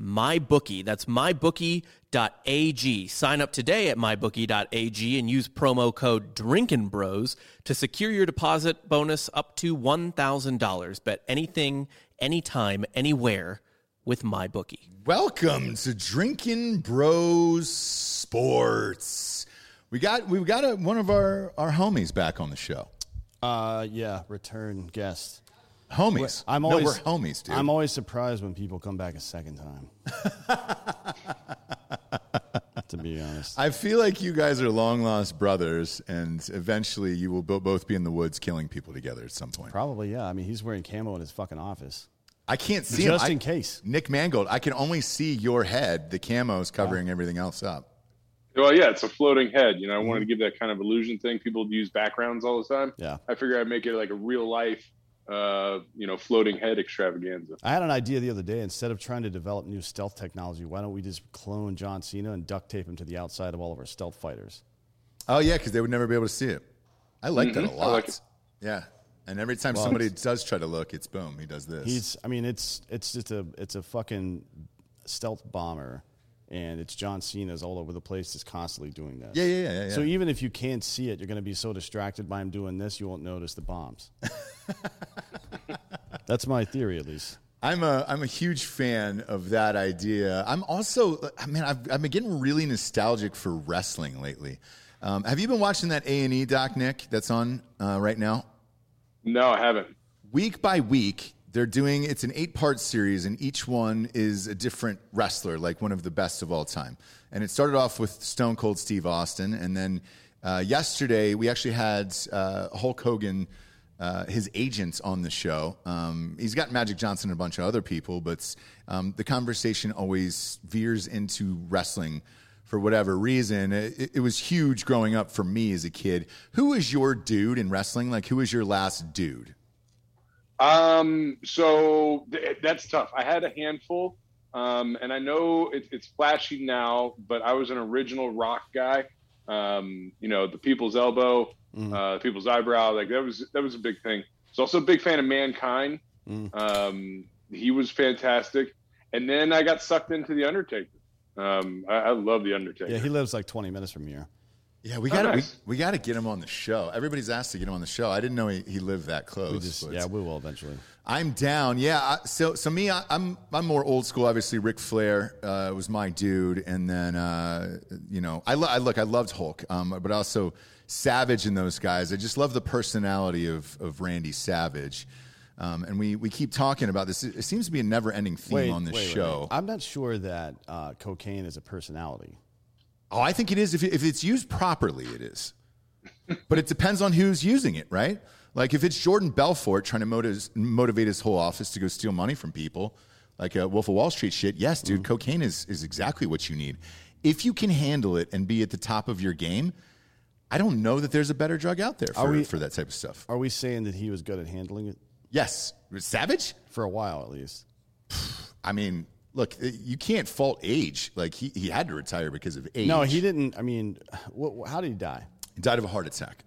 MyBookie. That's mybookie.ag. Sign up today at mybookie.ag and use promo code Drinkin' Bros to secure your deposit bonus up to $1,000. Bet anything, anytime, anywhere with MyBookie. Welcome to Drinking Bros Sports. We got we've got a, one of our our homies back on the show. Uh, yeah, return guest. Homies. I'm No, always we're homies, dude. I'm always surprised when people come back a second time. to be honest, I feel like you guys are long lost brothers, and eventually you will both be in the woods killing people together at some point. probably yeah. I mean, he's wearing camo in his fucking office. I can't see Just him. in I- case. Nick Mangold. I can only see your head. The camo's covering everything else up. Well, yeah, it's a floating head. You know, I wanted mm-hmm. to give that kind of illusion thing. People use backgrounds all the time. Yeah. I figure I'd make it like a real life, uh, you know, floating head extravaganza. I had an idea the other day. Instead of trying to develop new stealth technology, why don't we just clone John Cena and duct tape him to the outside of all of our stealth fighters? Oh yeah, because they would never be able to see it. I like that a Mhm. I lot. like it. Yeah, and every time Well, somebody does try to look, it's boom. He does this. He's. I mean, it's it's just a it's a fucking stealth bomber, and it's John Cena's all over the place, is constantly doing this. Yeah, yeah, yeah, yeah, So even if you can't see it, you're going to be so distracted by him doing this, you won't notice the bombs. That's my theory, at least. I'm a I'm a huge fan of that idea. I'm also I mean I've I've been getting really nostalgic for wrestling lately. Um, have you been watching that A and E doc, Nick? That's on uh, right now. No, I haven't. Week by week, they're doing it's an eight part series, and each one is a different wrestler, like one of the best of all time. And it started off with Stone Cold Steve Austin, and then uh, yesterday we actually had uh, Hulk Hogan. Uh, his agents on the show. Um, he's got Magic Johnson and a bunch of other people, but um, the conversation always veers into wrestling for whatever reason. It, it was huge growing up for me as a kid. Who was your dude in wrestling? Like, who was your last dude? Um, so th- that's tough. I had a handful, um, and I know it, it's flashy now, but I was an original rock guy. Um, you know, the people's elbow, uh, the people's eyebrow, like that was that was a big thing. So also a big fan of Mankind. Um, he was fantastic, and then I got sucked into the Undertaker. Um, I, I love the Undertaker. Yeah, he lives like 20 minutes from here. Yeah, we Oh, got to nice. we, we got to get him on the show. Everybody's asked to get him on the show. I didn't know he, he lived that close. We just, yeah, we will eventually. I'm down. Yeah. I, so so me, I, I'm I'm more old school. Obviously, Ric Flair uh, was my dude, and then uh, you know I, lo- I look I loved Hulk, um, but also Savage and those guys. I just love the personality of of Randy Savage. Um, and we, we keep talking about this. It seems to be a never ending theme on this wait, wait, show. wait. I'm not sure that uh, cocaine is a personality. Oh, I think it is. If, if it's used properly, it is. but it depends on who's using it, right? Like if it's Jordan Belfort trying to motiv- motivate his whole office to go steal money from people, like a Wolf of Wall Street shit, yes, dude, Mm-hmm. cocaine is, is exactly what you need. If you can handle it and be at the top of your game, I don't know that there's a better drug out there for, we- for that type of stuff. Are we saying that he was good at handling it Yes. Savage? for a while at least? I mean, look, you can't fault age. Like he, he had to retire because of age. No, he didn't. I mean, wh- wh- how did he die? He died of a heart attack.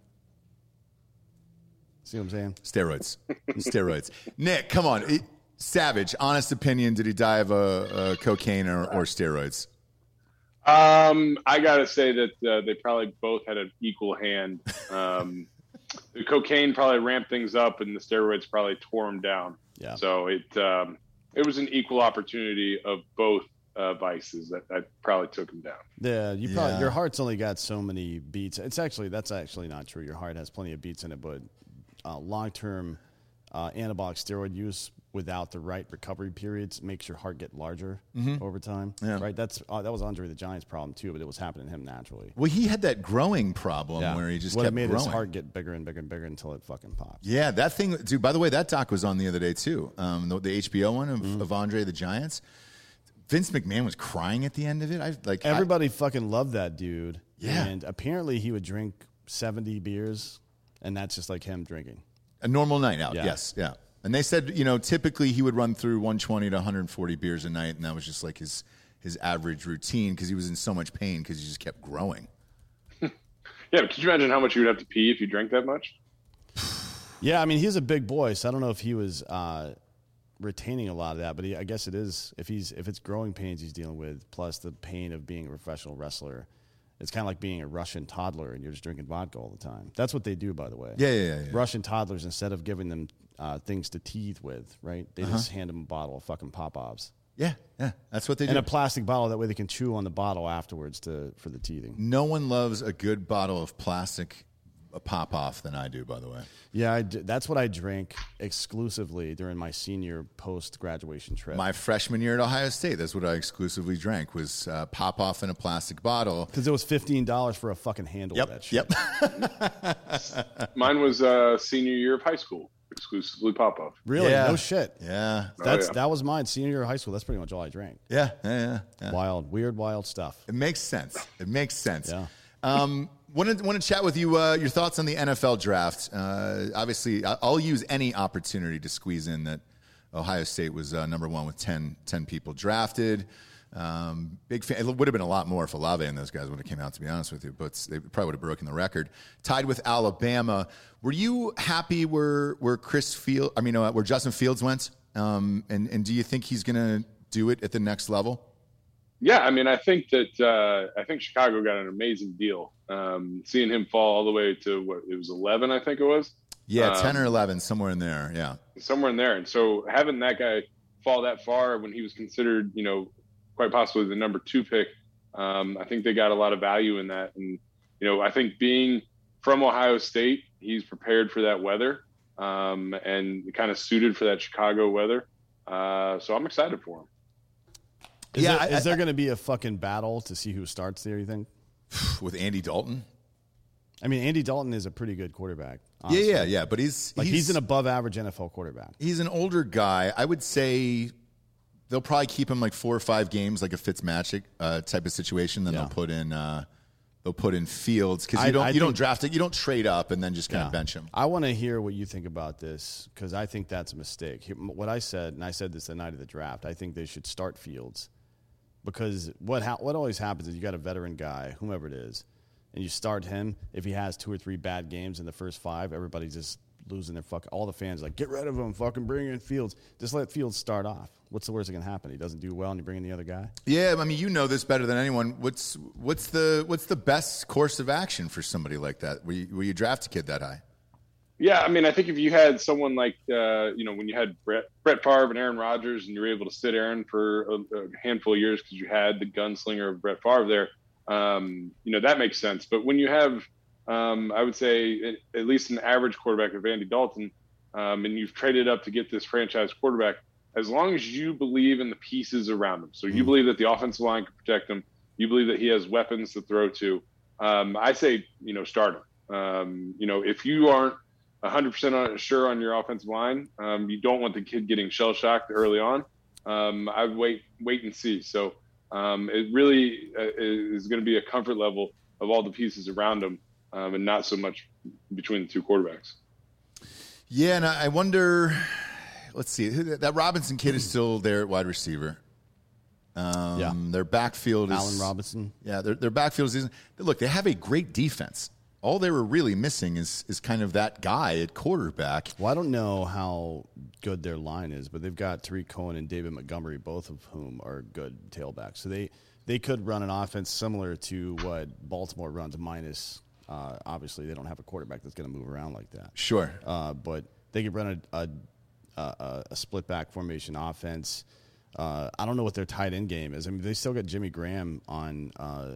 See what I'm saying? Steroids. Steroids. Nick, come on. It- Savage, honest opinion. Did he die of a, uh, cocaine or, or steroids? Um, I gotta say that uh, they probably both had an equal hand. Um, the cocaine probably ramped things up, and the steroids probably tore them down. Yeah. So it um, it was an equal opportunity of both uh, vices that, that probably took him down. Yeah, you probably Yeah. your heart's only got so many beats. It's actually that's actually not true. Your heart has plenty of beats in it, but uh, long term uh, anabolic steroid use without the right recovery periods makes your heart get larger over time. Mm-hmm. Yeah. Right. That's uh, that was Andre the Giant's problem too, but it was happening to him naturally. Well, he had that growing problem where he just what kept made growing. his heart get bigger and bigger and bigger until it fucking popped. Yeah, that thing, dude. By the way, that doc was on the other day too. Um, the, the HBO one of, Mm-hmm. of Andre the Giants. Vince McMahon was crying at the end of it. I like I- Everybody fucking loved that dude. Yeah. And apparently he would drink seventy beers, and that's just like him drinking. a normal night out. Yeah. Yes, yeah. And they said, you know, typically he would run through 120 to 140 beers a night, and that was just like his his average routine because he was in so much pain because he just kept growing. Yeah, but could you imagine how much you would have to pee if you drank that much? Yeah, I mean he's a big boy, so I don't know if he was uh, retaining a lot of that, but he, I guess it is if he's if it's growing pains he's dealing with, plus the pain of being a professional wrestler. It's kind of like being a Russian toddler and you're just drinking vodka all the time. That's what they do, by the way. Yeah, yeah, yeah, yeah. Russian toddlers, instead of giving them uh, things to teeth with, right? They just hand them a bottle of fucking Popovs Yeah, yeah. That's what they do. and a plastic bottle. That way they can chew on the bottle afterwards to for the teething. no one loves a good bottle of plastic Popov than I do. By the way, Yeah, I d- that's what I drank exclusively during my senior post graduation trip. my freshman year at Ohio State, that's what I exclusively drank was uh, Popov in a plastic bottle. Because it was fifteen dollars for a fucking handle of that shit. Yep. Mine was uh, senior year of high school, exclusively Popov. Really? Yeah. No shit. Yeah. That's yeah. that was mine senior year of high school. That's pretty much all I drank. Yeah. Yeah. Yeah. yeah. Wild, weird, wild stuff. It makes sense. It makes sense. Yeah. Um, want to want to chat with you uh, your thoughts on the NFL draft. Uh, obviously, I- I'll use any opportunity to squeeze in that Ohio State was uh, number one with 10, 10 people drafted. Um, big fan. It would have been a lot more if Olave and those guys would have came out. To be honest with you, but they probably would have broken the record. Tied with Alabama. Were you happy where where Chris Field? I mean, uh, where Justin Fields went? Um, and and do you think he's going to do it at the next level? Yeah, I mean, I think that uh, I think Chicago got an amazing deal. Um, seeing him fall all the way to what it was eleven, I think it was Yeah, Um, ten or eleven, somewhere in there. Yeah. somewhere in there. And so having that guy fall that far when he was considered, you know, quite possibly the number two pick, um, I think they got a lot of value in that. And you know, I think being from Ohio State, he's prepared for that weather um, and kind of suited for that Chicago weather. Uh, so I'm excited for him. Is Yeah, there, I- is there going to be a fucking battle to see who starts there? You think? With Andy Dalton. I mean, Andy Dalton is a pretty good quarterback. Yeah, honestly. yeah, yeah. But he's Like he's, an above average NFL quarterback. he's an older guy. I would say they'll probably keep him like four or five games, like a Fitzmagic uh, type of situation. Then Yeah. they'll put in uh, they'll put in Fields because you don't I you don't draft it, you don't trade up and then just kind Yeah. of bench him. I want to hear what you think about this because I think that's a mistake. What I said, and I said this the night of the draft, I think they should start Fields because what ha- what always happens is you got a veteran guy, whomever it is, and you start him. If he has two or three bad games in the first five, everybody's just losing their fuck. All the fans are like, get rid of him, fucking bring in Fields. Just let Fields start off. What's the worst that can happen? He doesn't do well, and you bring in the other guy. Yeah, I mean you know this better than anyone. What's what's the what's the best course of action for somebody like that? Where you, where you draft a kid that high? Yeah, I mean, I think if you had someone like, uh, you know, when you had Brett, Brett Favre and Aaron Rodgers, and you were able to sit Aaron for a, a handful of years because you had the gunslinger of Brett Favre there, um, you know, that makes sense. But when you have, um, I would say, at, at least an average quarterback of Andy Dalton, um, and you've traded up to get this franchise quarterback, as long as you believe in the pieces around him, so you believe that the offensive line can protect him, you believe that he has weapons to throw to, um, I say, you know, start him. Um, you know, if you aren't 100% sure on your offensive line. Um, you don't want the kid getting shell shocked early on. Um, I would wait, wait and see. So um, it really uh, is going to be a comfort level of all the pieces around him, um, and not so much between the two quarterbacks. Yeah, and I wonder. Let's see. That Robinson kid is still there at wide receiver. Um, Yeah. Their backfield is Allen Robinson. Yeah, their, their backfield is. Look, they have a great defense. All they were really missing is is kind of that guy at quarterback. Well, I don't know how good their line is, but they've got Tarik Cohen and David Montgomery, both of whom are good tailbacks. So they they could run an offense similar to what Baltimore runs, minus uh, obviously they don't have a quarterback that's going to move around like that. Sure. Uh, but they could run a, a, a, a split back formation offense. Uh, I don't know what their tight end game is. I mean, they still got Jimmy Graham on uh,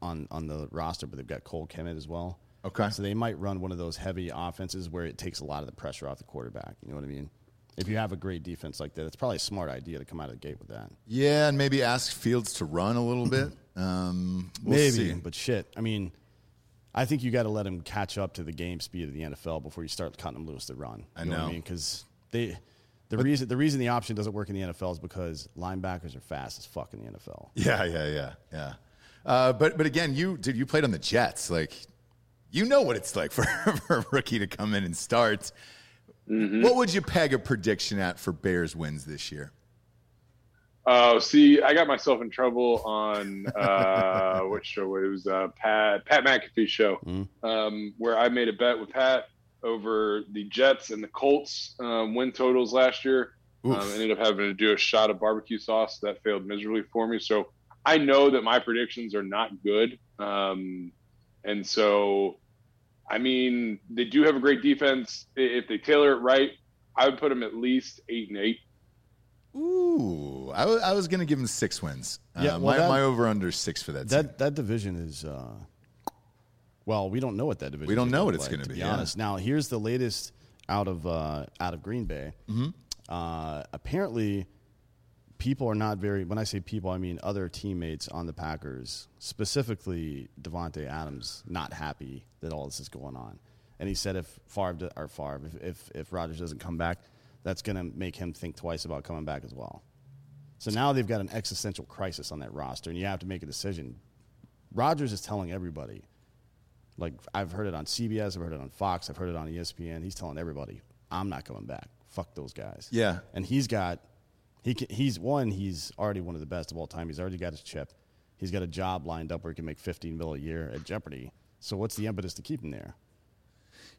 on on the roster, but they've got Cole Kmet as well. Okay. So they might run one of those heavy offenses where it takes a lot of the pressure off the quarterback. You know what I mean? If you have a great defense like that, it's probably a smart idea to come out of the gate with that. Yeah, and maybe ask Fields to run a little bit. Um, we'll Maybe, see. but shit. I mean, I think you got to let him catch up to the game speed of the NFL before you start cutting him loose to run. I You what know. I mean, because they. The reason the reason the option doesn't work in the NFL is because linebackers are fast as fuck in the NFL. Yeah, yeah, yeah, yeah. Uh, but but again, you dude, you played on the Jets. Like, you know what it's like for, for a rookie to come in and start. What would you peg a prediction at for Bears wins this year? Oh, see, I got myself in trouble on uh, what show? It was uh, Pat Pat McAfee show, um, where I made a bet with Pat over the Jets and the Colts um, win totals last year. Um, ended up having to do a shot of barbecue sauce that failed miserably for me. So I know that my predictions are not good, um, and so I mean they do have a great defense. If they tailor it right, I would put them at least eight and eight. Ooh, I was going to give them six wins. Yeah, uh, well, my, that- my over under six for that. team. That that division is uh, well, we don't know what that division. We don't know what it's play, gonna to be, be yeah. honest. Now, here's the latest out of uh, out of Green Bay. Mm-hmm. Uh, apparently, people are not very. When I say people, I mean other teammates on the Packers, specifically Davante Adams, not happy that all this is going on. And he said if Favre or Favre, if if, if Rodgers doesn't come back, that's going to make him think twice about coming back as well. So now they've got an existential crisis on that roster, and you have to make a decision. Rodgers is telling everybody, like I've heard it on CBS, I've heard it on Fox, I've heard it on ESPN. He's telling everybody, I'm not coming back. Fuck those guys. Yeah. and he's got, he can, he's one. He's already one of the best of all time. He's already got his chip. He's got a job lined up where he can make 15 mil a year at Jeopardy. So what's the impetus to keep him there?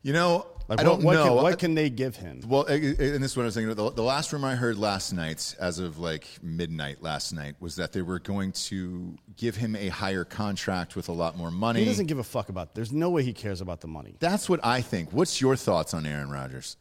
You know, Like I what, don't what know. Can, what can they give him? Well, and this is what I was thinking. The, the last rumor I heard last night, as of like midnight last night, was that they were going to give him a higher contract with a lot more money. He doesn't give a fuck about. There's no way he cares about the money. That's what I think. What's your thoughts on Aaron Rodgers?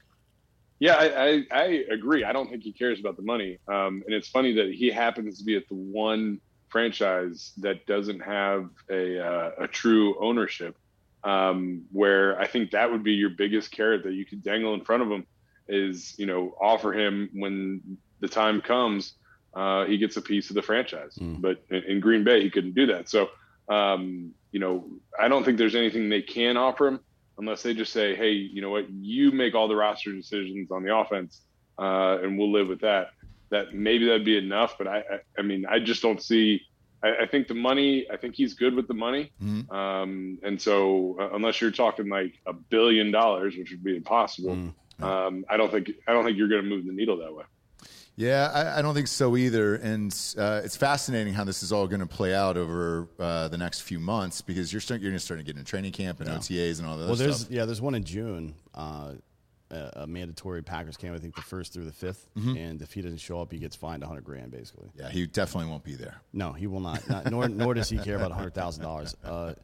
Yeah, I, I, I agree. I don't think he cares about the money. Um, and it's funny that he happens to be at the one franchise that doesn't have a, uh, a true ownership, um, where I think that would be your biggest carrot that you could dangle in front of him is, you know, offer him when the time comes, uh, he gets a piece of the franchise. But in, in Green Bay, he couldn't do that. So, um, you know, I don't think there's anything they can offer him unless they just say, hey, you know what, you make all the roster decisions on the offense, uh, and we'll live with that. That maybe that'd be enough, but I, I, I mean, I just don't see. I, I think the money. I think he's good with the money, um, and so uh, unless you're talking like a billion dollars, which would be impossible, um, I don't think I don't think you're going to move the needle that way. Yeah, I, I don't think so either. And uh, it's fascinating how this is all going to play out over uh, the next few months because you're start, you're going to start getting a training camp and OTAs and all that. Well, there's stuff. yeah, there's one in June, uh, a, a mandatory Packers camp. I think the first through the 5th Mm-hmm. and if he doesn't show up, he gets fined 100 grand basically. Yeah, he definitely won't be there. No, he will not. not nor nor does he care about hundred thousand dollars. Uh,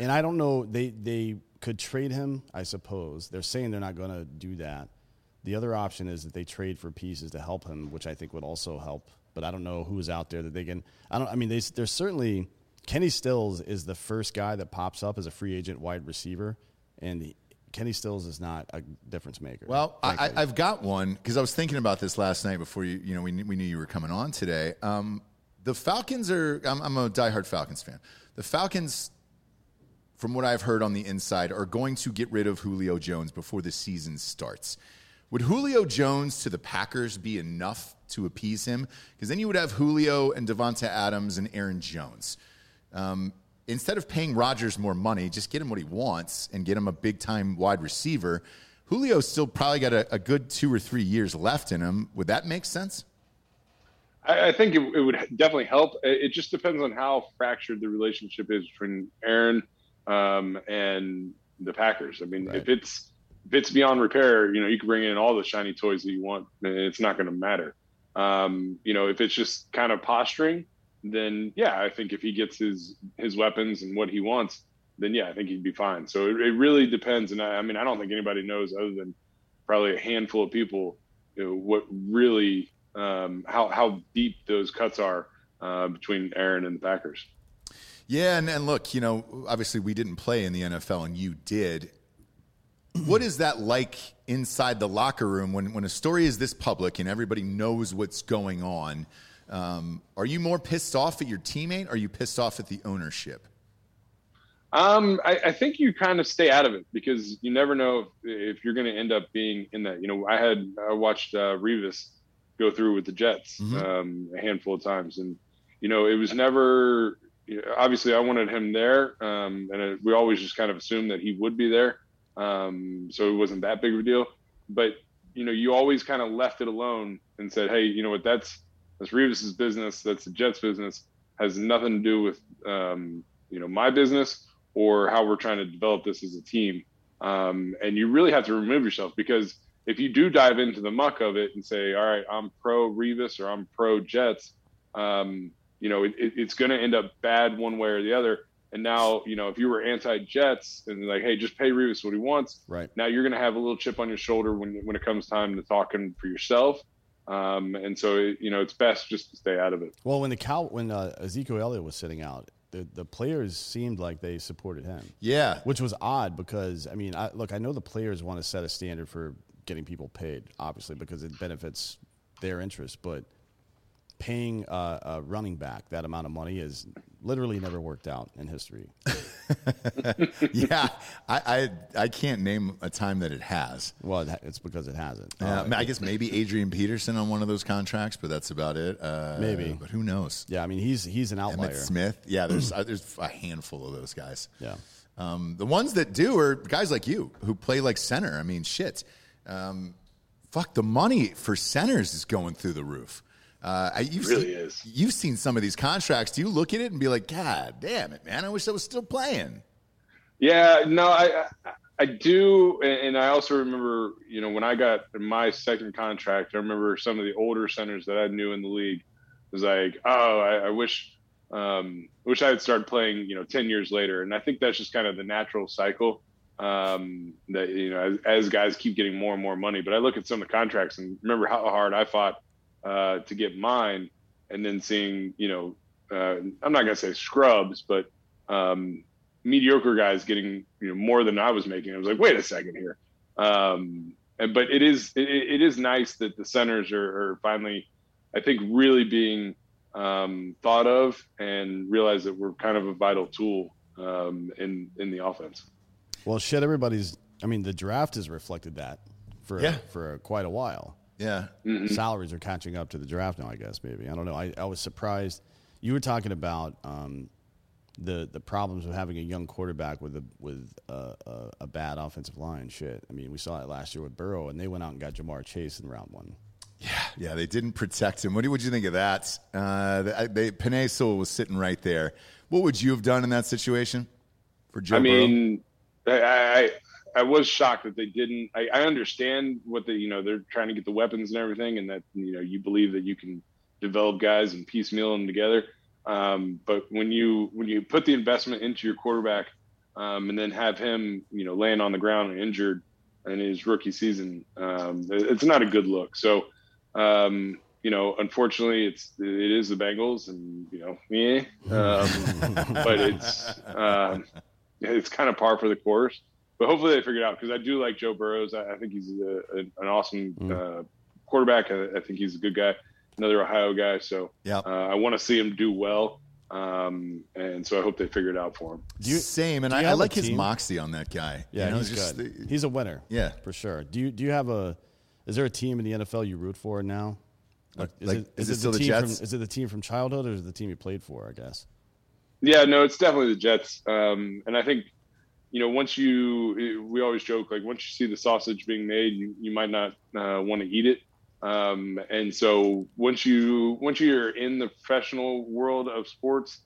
and I don't know. They they could trade him. I suppose they're saying they're not going to do that. The other option is that they trade for pieces to help him, which I think would also help. But I don't know who's out there that they can. I don't. I mean, they, there's certainly Kenny Stills is the first guy that pops up as a free agent wide receiver, and Kenny Stills is not a difference maker. Well, I. I've got one because I was thinking about this last night before you. You know, we, knew- we knew you were coming on today. Um, the Falcons are. I'm, I'm a diehard Falcons fan. The Falcons, from what I've heard on the inside, are going to get rid of Julio Jones before the season starts. Would Julio Jones to the Packers be enough to appease him? Because then you would have Julio and Davante Adams and Aaron Jones. Um, instead of paying Rodgers more money, just get him what he wants and get him a big time wide receiver. Julio's still probably got a, a good two or three years left in him. Would that make sense? I, I think it, it would definitely help. It, it just depends on how fractured the relationship is between Aaron um, and the Packers. I mean, if it's if it's beyond repair, you know, you can bring in all the shiny toys that you want, it's not going to matter. Um, you know, if it's just kind of posturing, then yeah, I think if he gets his his weapons and what he wants, then yeah, I think he'd be fine. So it, it really depends. And I, I mean, I don't think anybody knows other than probably a handful of people you know, what really um, how how deep those cuts are uh, between Aaron and the Packers. Yeah, and, and look, you know, obviously we didn't play in the NFL, and you did. What is that like inside the locker room when, when a story is this public and everybody knows what's going on? Um, are you more pissed off at your teammate? Or are you pissed off at the ownership? Um, I, I, think you kind of stay out of it because you never know if, if you're going to end up being in that. You know, I had I watched uh, Revis go through with the Jets mm-hmm. um, a handful of times, and you know, it was never. You know, obviously, I wanted him there, um, and it, we always just kind of assumed that he would be there, um, so it wasn't that big of a deal. But you know, you always kind of left it alone and said, "Hey, you know what? That's that's Revis's business. That's the Jets' business. Has nothing to do with um, you know my business." or how we're trying to develop this as a team. Um, and you really have to remove yourself because if you do dive into the muck of it and say, all right, I'm pro Revis or I'm pro Jets, um, you know, it, it, it's going to end up bad one way or the other. And now, you know, if you were anti-Jets and like, hey, just pay Revis what he wants, right? Now you're going to have a little chip on your shoulder when when it comes time to talking for yourself. Um, and so, it, you know, it's best just to stay out of it. Well, when the cow when uh, Ezekiel Elliott was sitting out, the, the players seemed like they supported him. Yeah, which was odd because I mean, I, look, I know the players want to set a standard for getting people paid, obviously because it benefits their interest, but paying a, a running back that amount of money has literally never worked out in history. yeah, I, I, I can't name a time that it has. Well, it's because it hasn't. Uh, I guess maybe Adrian Peterson on one of those contracts, but that's about it. Uh, maybe, but who knows? Yeah, I mean he's he's an outlier. Emmitt Smith. Yeah, there's uh, there's a handful of those guys. Yeah. Um, the ones that do are guys like you who play like center. I mean, shit. Um, fuck, the money for centers is going through the roof. Uh, you've really seen, is. You've seen some of these contracts. Do you look at it and be like, God damn it, man! I wish I was still playing. Yeah, no, I I do, and I also remember, you know, when I got my second contract, I remember some of the older centers that I knew in the league was like, oh, I, I wish, um, wish I had started playing, you know, ten years later, and I think that's just kind of the natural cycle um, that you know as, as guys keep getting more and more money. But I look at some of the contracts and remember how hard I fought uh, to get mine, and then seeing you know uh, I'm not gonna say scrubs, but um, mediocre guys getting you know more than I was making. I was like, wait a second here. Um, and, but it is it, it is nice that the centers are, are finally, I think, really being um, thought of and realize that we're kind of a vital tool um, in in the offense. Well, shit, everybody's. I mean, the draft has reflected that for yeah. for quite a while. Yeah. Mm-hmm. Salaries are catching up to the draft now, I guess, maybe. I don't know. I, I was surprised. You were talking about um, the the problems of having a young quarterback with a with a, a, a, bad offensive line. Shit. I mean, we saw it last year with Burrow, and they went out and got Ja'Marr Chase in round one. Yeah, yeah, they didn't protect him. What do you, you think of that? Uh, they, Penei Sewell was sitting right there. What would you have done in that situation for Joe? I mean, I, I was shocked that they didn't. I, I understand what the you know they're trying to get the weapons and everything, and that you know you believe that you can develop guys and piecemeal them together. Um, but when you when you put the investment into your quarterback um, and then have him you know laying on the ground and injured in his rookie season, um, it's not a good look. So um, you know, unfortunately, it's it is the Bengals, and you know, yeah, um, but it's um, it's kind of par for the course but hopefully they figure it out because I do like Joe Burrows. I, I think he's a, a, an awesome mm. uh, quarterback. I, I, think he's a good guy, another Ohio guy. So yeah, uh, I want to see him do well. Um, and so I hope they figure it out for him. You, Same, and I, I, like his moxie on that guy. Yeah, you know, he's just, good. The, he's a winner. Yeah, for sure. Do you do you have a? Is there a team in the NFL you root for now? Like, is, like, it, is, is it, still the, the Jets? From, is it the team from childhood, or is it the team you played for? I guess. Yeah, no, it's definitely the Jets. Um, and I think you know, once you, we always joke like once you see the sausage being made, you, you might not uh, want to eat it. Um, and so once you once you're in the professional world of sports,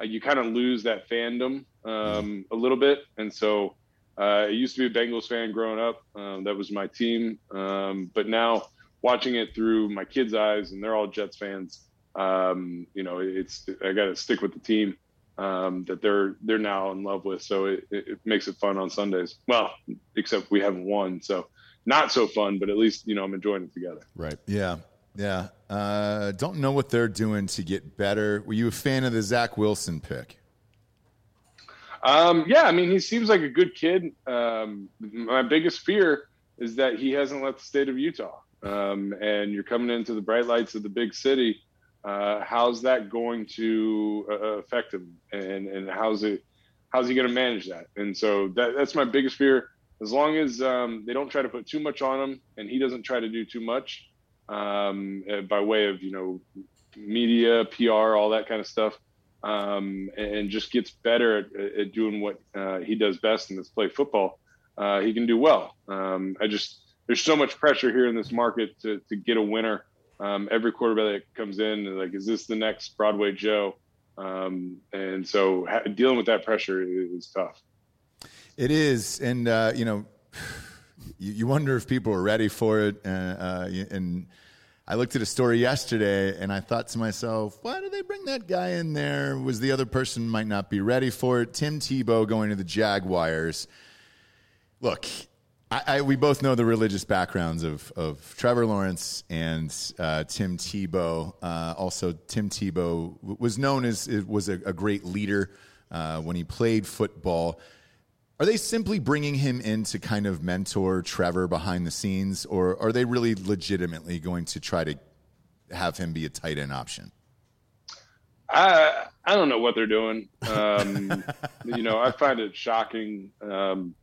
uh, you kind of lose that fandom um, a little bit. And so uh, I used to be a Bengals fan growing up. Um, that was my team. Um, but now watching it through my kids' eyes, and they're all Jets fans. Um, you know, it's I got to stick with the team um, that they're they're now in love with. So it, it, makes it fun on Sundays. Well, except we haven't won, so not so fun. But at least you know I'm enjoying it together. Right. Yeah. Yeah. Uh, don't know what they're doing to get better. Were you a fan of the Zach Wilson pick? Um, yeah, I mean, he seems like a good kid. Um, my biggest fear is that he hasn't left the state of Utah. Um, and you're coming into the bright lights of the big city. Uh, how's that going to uh, affect him? And, and how's it, how's he going to manage that? And so that, that's my biggest fear. As long as um, they don't try to put too much on him and he doesn't try to do too much um, uh, by way of, you know, media, PR, all that kind of stuff um, and just gets better at, at doing what uh, he does best, and that's play football, uh, he can do well. Um, I just there's so much pressure here in this market to to get a winner. Um, every quarterback that comes in, like, is this the next Broadway Joe? Um, and so ha- dealing with that pressure is, is tough. It is, and uh, you know, you, you, wonder if people are ready for it, uh, uh and I looked at a story yesterday and I thought to myself, why do they bring that guy in there? Was the other person might not be ready for it? Tim Tebow going to the Jaguars. Look, I, we both know the religious backgrounds of, of Trevor Lawrence and uh, Tim Tebow. Uh, also, Tim Tebow was known as was a, a great leader uh, when he played football. Are they simply bringing him in to kind of mentor Trevor behind the scenes, or are they really legitimately going to try to have him be a tight end option? I I don't know what they're doing. Um, you know, I find it shocking um,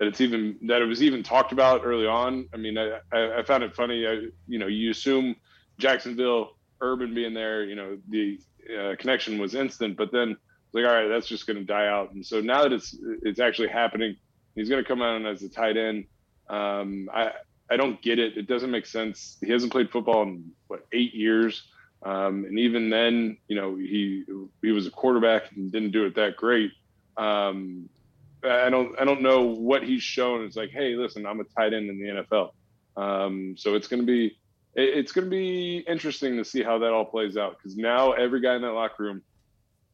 that it's even that it was even talked about early on. I mean, I, I, I found it funny. I, you know, you assume Jacksonville Urban being there, you know, the uh, connection was instant, but then like, all right, that's just going to die out. And so now that it's it's actually happening, he's going to come out as a tight end. Um, I I don't get it. It doesn't make sense. He hasn't played football in what eight years, um, and even then, you know, he he was a quarterback and didn't do it that great. Um, I don't I don't know what he's shown. It's like, hey, listen, I'm a tight end in the NFL. Um, so it's going to be it's going to be interesting to see how that all plays out because now every guy in that locker room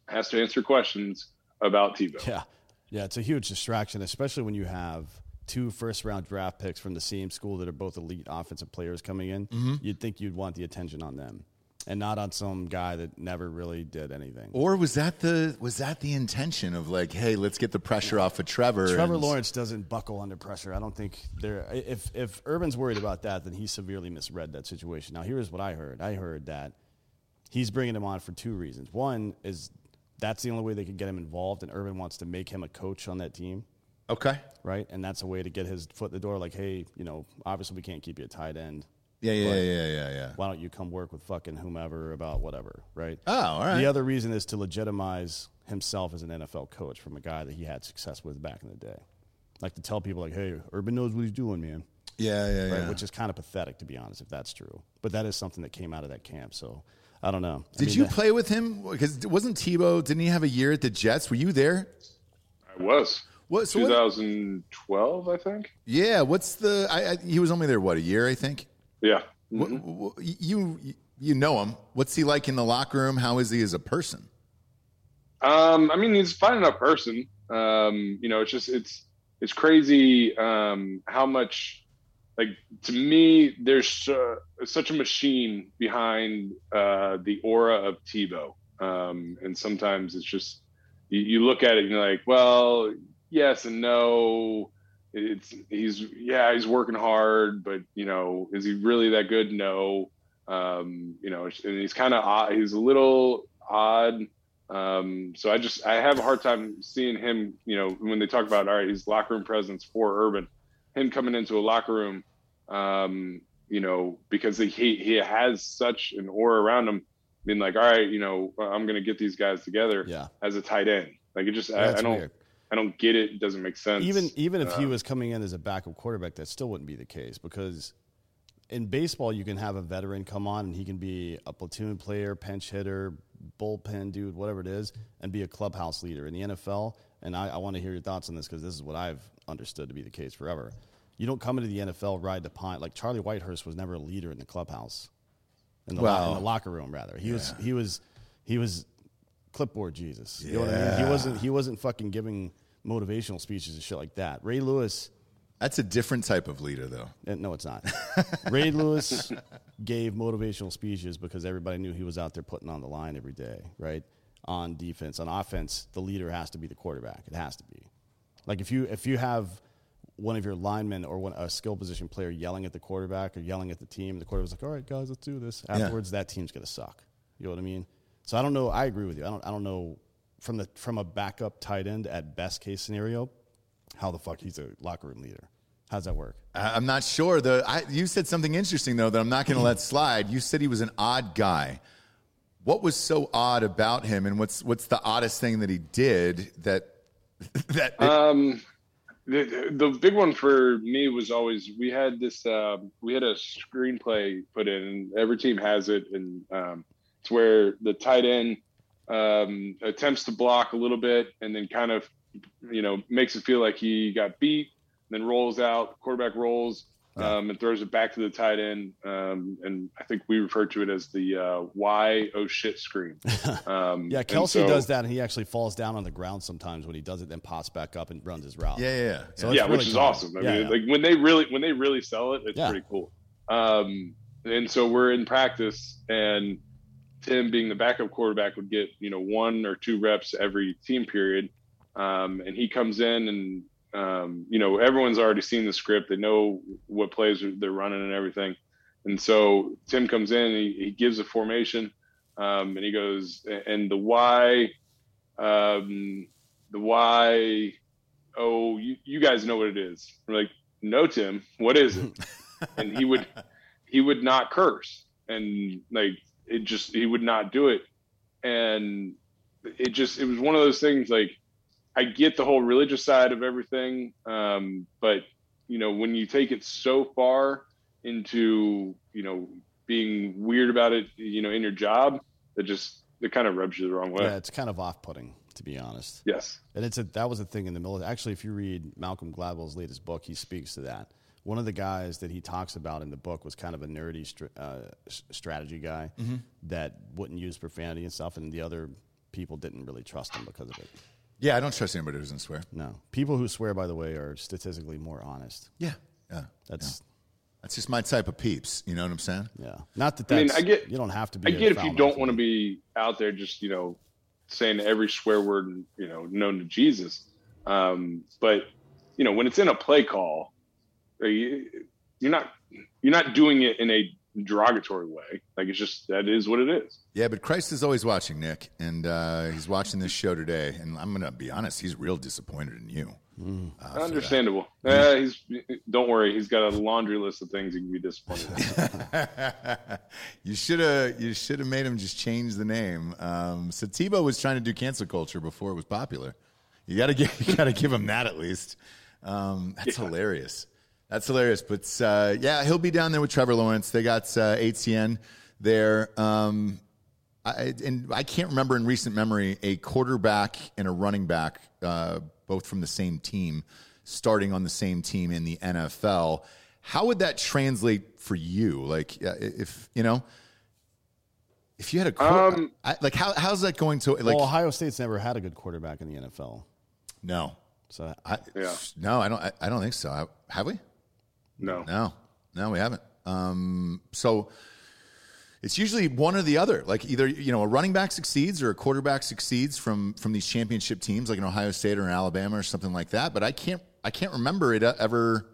has to answer questions about Tebow. Yeah. Yeah, it's a huge distraction, especially when you have two first round draft picks from the same school that are both elite offensive players coming in. Mm-hmm. You'd think you'd want the attention on them and not on some guy that never really did anything. Or was that the was that the intention of like, hey, let's get the pressure off of Trevor? Trevor and... Lawrence doesn't buckle under pressure. I don't think there. If if Urban's worried about that, then he severely misread that situation. Now, here's what I heard. I heard that he's bringing him on for two reasons. One is that's the only way they could get him involved. And Urban wants to make him a coach on that team. Okay. Right. And that's a way to get his foot in the door. Like, hey, you know, obviously we can't keep you a tight end. Yeah, yeah, yeah, yeah, yeah. Why don't you come work with fucking whomever about whatever, right? Oh, all right. The other reason is to legitimize himself as an NFL coach from a guy that he had success with back in the day. Like to tell people, like, hey, Urban knows what he's doing, man. Yeah, yeah, right? yeah. Which is kind of pathetic, to be honest, if that's true. But that is something that came out of that camp. So I don't know. Did I mean, you play with him? Because wasn't Tebow? Didn't he have a year at the Jets? Were you there? I was. What? So 2012, I think. Yeah. What's the? I, I, he was only there what a year, I think. Yeah. Mm-hmm. You you know him. What's he like in the locker room? How is he as a person? Um, I mean, he's a fine enough person. Um, you know, it's just it's it's crazy um, how much like to me, there's uh, such a machine behind uh, the aura of Tebow, um, and sometimes it's just you, you, look at it and you're like, well, yes and no. It's he's yeah he's working hard, but you know is he really that good? No. Um, you know, and he's kind of. He's a little odd. Um, so I just I have a hard time seeing him. You know, when they talk about all right, he's locker room presence for Urban him coming into a locker room, um, you know, because he he has such an aura around him, being like, all right, you know, I'm gonna get these guys together yeah. as a tight end. Like it just I, I, don't weird. I don't get it. It doesn't make sense. Even even if he uh, was coming in as a backup quarterback, that still wouldn't be the case because in baseball you can have a veteran come on and he can be a platoon player, pinch hitter, bullpen dude, whatever it is, and be a clubhouse leader. In the NFL, and I, I want to hear your thoughts on this because this is what I've understood to be the case forever. You don't come into the NFL ride the pine like Charlie Whitehurst was never a leader in the clubhouse, in the, well, in the locker room rather. He yeah. was he was he was clipboard Jesus. You know what I mean? He wasn't he wasn't fucking giving motivational speeches and shit like that. Ray Lewis That's a different type of leader, though. Uh, No, it's not. Ray Lewis gave motivational speeches because everybody knew he was out there putting on the line every day, right? On defense, on offense, the leader has to be the quarterback. It has to be. Like if you if you have one of your linemen or one, a skill position player yelling at the quarterback or yelling at the team, the quarterback's like, "All right, guys, let's do this." Afterwards, that team's gonna suck. You know what I mean? So I don't know. I agree with you. I don't. I don't know from the from a backup tight end at best case scenario, how the fuck he's a locker room leader. How's that work? I- I'm not sure. The I, you said something interesting though that I'm not going to let slide. You said he was an odd guy. What was so odd about him, and what's what's the oddest thing that he did that that Um, the, the big one for me was always we had this um, we had a screenplay put in and every team has it and um, it's where the tight end um, attempts to block a little bit and then kind of you know makes it feel like he got beat then rolls out quarterback rolls um, and throws it back to the tight end um, and I think we refer to it as the uh, why oh shit screen um, Yeah, Kelce so- does that, and he actually falls down on the ground sometimes when he does it, then pops back up and runs his route. yeah, yeah, yeah. So yeah, really which is cool. awesome. I Yeah, mean, yeah. like when they really when they really sell it, it's Yeah. pretty cool. Um, and so we're in practice, and Tim, being the backup quarterback, would get you know one or two reps every team period, um, and he comes in and um, you know everyone's already seen the script, they know what plays they're running and everything, and so Tim comes in, he, he gives a formation, um, and he goes, and the why, um, the why oh, you, you guys know what it is. We're like, no, Tim, what is it? and he would, he would not curse. And like, it just, he would not do it. And it just, it was one of those things like, I get the whole religious side of everything. Um, but you know, when you take it so far into, you know, being weird about it, you know, in your job, it just, it kind of rubs you the wrong way. Yeah, it's kind of off-putting, to be honest. Yes. And it's a that was a thing in the military. Actually, if you read Malcolm Gladwell's latest book, he speaks to that. One of the guys that he talks about in the book was kind of a nerdy str- uh, strategy guy that wouldn't use profanity and stuff, and the other people didn't really trust him because of it. Yeah, I don't trust anybody who doesn't swear. No, people who swear, by the way, are statistically more honest. Yeah, yeah. That's That's just my type of peeps. You know what I'm saying? yeah. Not that I mean, I get- you don't have to be. I get if you don't want to be out there just you know saying every swear word you know known to Jesus, um, but you know when it's in a play call, you- you're not you're not doing it in a derogatory way. Like it's just that is what it is. Yeah, but Christ is always watching, Nick, and uh, he's watching this show today. And I'm going to be honest, he's real disappointed in you. uh, for that. Understandable. Uh, he's don't worry. He's got a laundry list of things he can be disappointed. in. you should have you should have made him just change the name. Um, so Tebow was trying to do cancel culture before it was popular. You got to give you got to give him that at least. Um, that's hilarious. That's hilarious. But uh, yeah, he'll be down there with Trevor Lawrence. They got uh, Etienne there. Um, I, and I can't remember in recent memory a quarterback and a running back, uh, both from the same team, starting on the same team in the NFL. How would that translate for you? Like, uh, if you know, if you had a quar- Um, I, like, how how's that going to like? well, Ohio State's never had a good quarterback in the NFL, no, so I, Yeah. no, I don't. I, I don't think so. I, have we? No. No, no, we haven't. Um, so it's usually one or the other. Like either you know a running back succeeds or a quarterback succeeds from from these championship teams, like an Ohio State or an Alabama or something like that. But I can't I can't remember it ever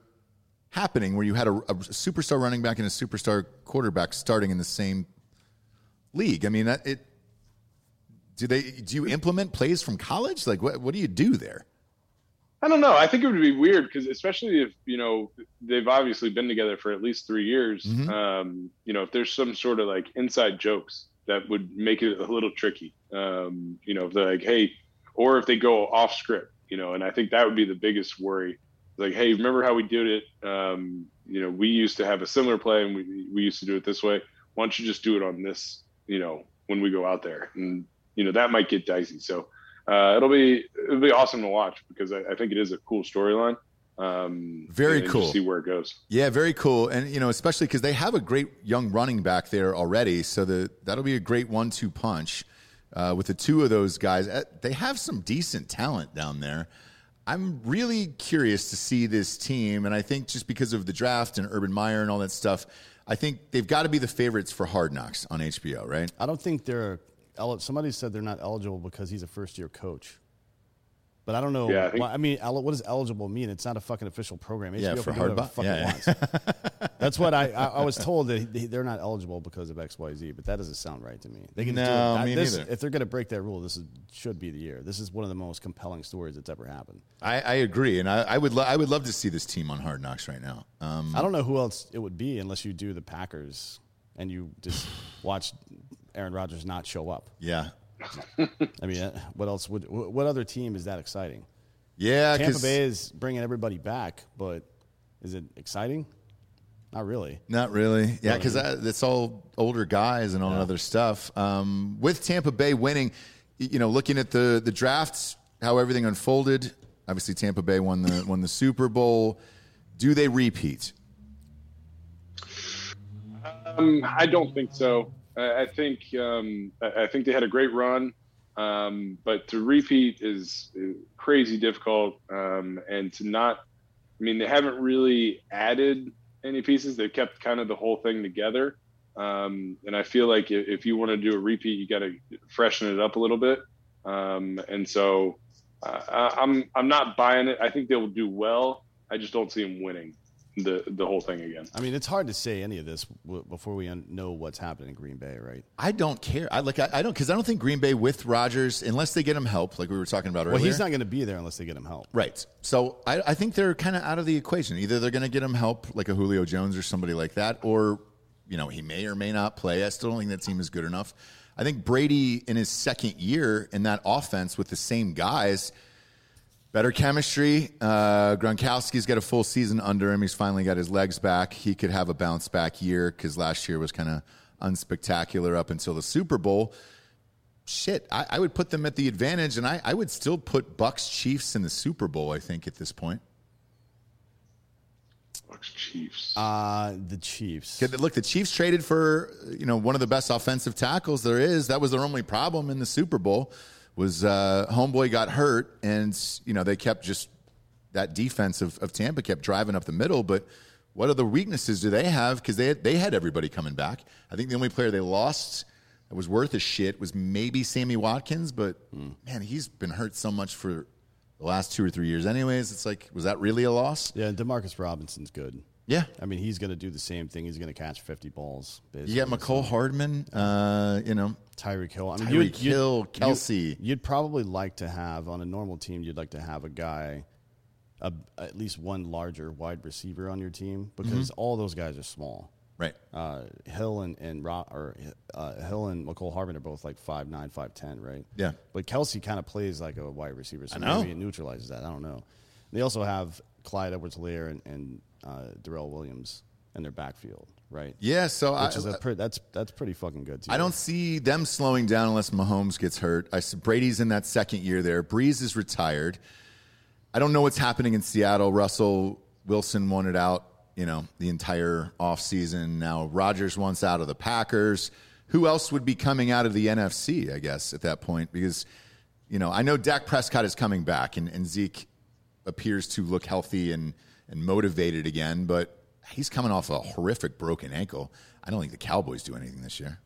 happening where you had a, a superstar running back and a superstar quarterback starting in the same league. I mean, it. Do they? Do you implement plays from college? Like, what? What do you do there? I don't know. I think it would be weird because, especially if you know they've obviously been together for at least three years. Mhm. Um, you know, if there's some sort of like inside jokes that would make it a little tricky. Um, you know, if they're like, hey, or if they go off script. You know, and I think that would be the biggest worry. Like, hey, remember how we did it? Um, you know, we used to have a similar play, and we we used to do it this way. Why don't you just do it on this? You know, when we go out there, and you know that might get dicey. So uh, it'll be it'll be awesome to watch because I, I think it is a cool storyline. Um, Very and just cool. see where it goes. Yeah, very cool, and you know, especially because they have a great young running back there already, so the, that'll be a great one-two punch uh, with the two of those guys. Uh, They have some decent talent down there. I'm really curious to see this team, and I think just because of the draft and Urban Meyer and all that stuff, I think they've got to be the favorites for Hard Knocks on HBO, right? I don't think they're. El- Somebody said they're not eligible because he's a first year coach. But I don't know. Yeah, I think- why- I mean, what does eligible mean? It's not a fucking official program. Yeah, for can do whatever Hardball- yeah, wants. That's what I, I, I was told that they- they're not eligible because of X, Y, Z. But that doesn't sound right to me. They can No, do it. me this, neither. If they're going to break that rule, this is, should be the year. This is one of the most compelling stories that's ever happened. I, I agree, and I, I would lo- I would love to see this team on Hard Knocks right now. Um, I don't know who else it would be unless you do the Packers and you just watch Aaron Rodgers not show up. yeah, I mean, uh, what else would? What other team is that exciting? yeah, Tampa Bay is bringing everybody back, but is it exciting? Not really. Not really. Yeah, because it's all older guys and all other stuff. Um, with Tampa Bay winning, you know, looking at the the drafts, how everything unfolded. Obviously, Tampa Bay won the won the Super Bowl. Do they repeat? Um, I don't think so. I, think um, I think they had a great run, um, but to repeat is, is crazy difficult. Um, and to not, I mean, they haven't really added any pieces. They've kept kind of the whole thing together. Um, and I feel like if, if you want to do a repeat, you got to freshen it up a little bit. Um, and so uh, I'm I'm not buying it. I think they will do well. I just don't see them winning the the whole thing again. I mean, it's hard to say any of this w- before we un- know what's happening in Green Bay, right? I don't care. I like. I, I don't because I don't think Green Bay with Rodgers, unless they get him help, like we were talking about Well, earlier. he's not going to be there unless they get him help. Right. So I, I think they're kind of out of the equation. Either they're going to get him help, like a Julio Jones or somebody like that, or you know he may or may not play. I still don't think that team is good enough. I think Brady in his second year in that offense with the same guys, better chemistry. Uh, Gronkowski's got a full season under him. He's finally got his legs back. He could have a bounce back year because last year was kind of unspectacular up until the Super Bowl shit, I, I would put them at the advantage, and I, I would still put Bucks Chiefs in the Super Bowl. I think at this point. Bucks Chiefs. Uh, the Chiefs. 'Cause Look, the Chiefs traded for you know one of the best offensive tackles there is. That was their only problem in the Super Bowl. Was uh, homeboy got hurt, and you know they kept just that defense of, of Tampa kept driving up the middle. But what other weaknesses do they have? Because they had, they had everybody coming back. I think the only player they lost that was worth a shit was maybe Sammy Watkins. But man, he's been hurt so much for the last two or three years. Anyways, it's like was that really a loss? Yeah, Demarcus Robinson's good. Yeah. I mean, he's going to do the same thing. He's going to catch 50 balls. You got Mecole Hardman, uh, you know, Tyreek Hill. I mean, Tyreek you'd- you'd- Hill, you'd- Kelce. You'd, probably like to have on a normal team. You'd like to have a guy, a, at least one larger wide receiver on your team because Mm-hmm. all those guys are small. right? Uh, Hill and and Ro- or uh, Hill and Mecole Hardman are both like five nine, five ten, right? Yeah. But Kelce kind of plays like a wide receiver, so I know. maybe it neutralizes that. I don't know. They also have Clyde Edwards-Helaire and, and uh, Darrel Williams in their backfield, right? Yeah, so I, is a pre- that's that's pretty fucking good too. I don't see them slowing down unless Mahomes gets hurt. I see Brady's in that second year there. Brees is retired. I don't know what's happening in Seattle. Russell Wilson wanted out, you know, the entire offseason. Now Rodgers wants out of the Packers. Who else would be coming out of the NFC, I guess, at that point? Because, you know, I know Dak Prescott is coming back and, and Zeke appears to look healthy and, and motivated again, but he's coming off a horrific broken ankle. I don't think the Cowboys do anything this year.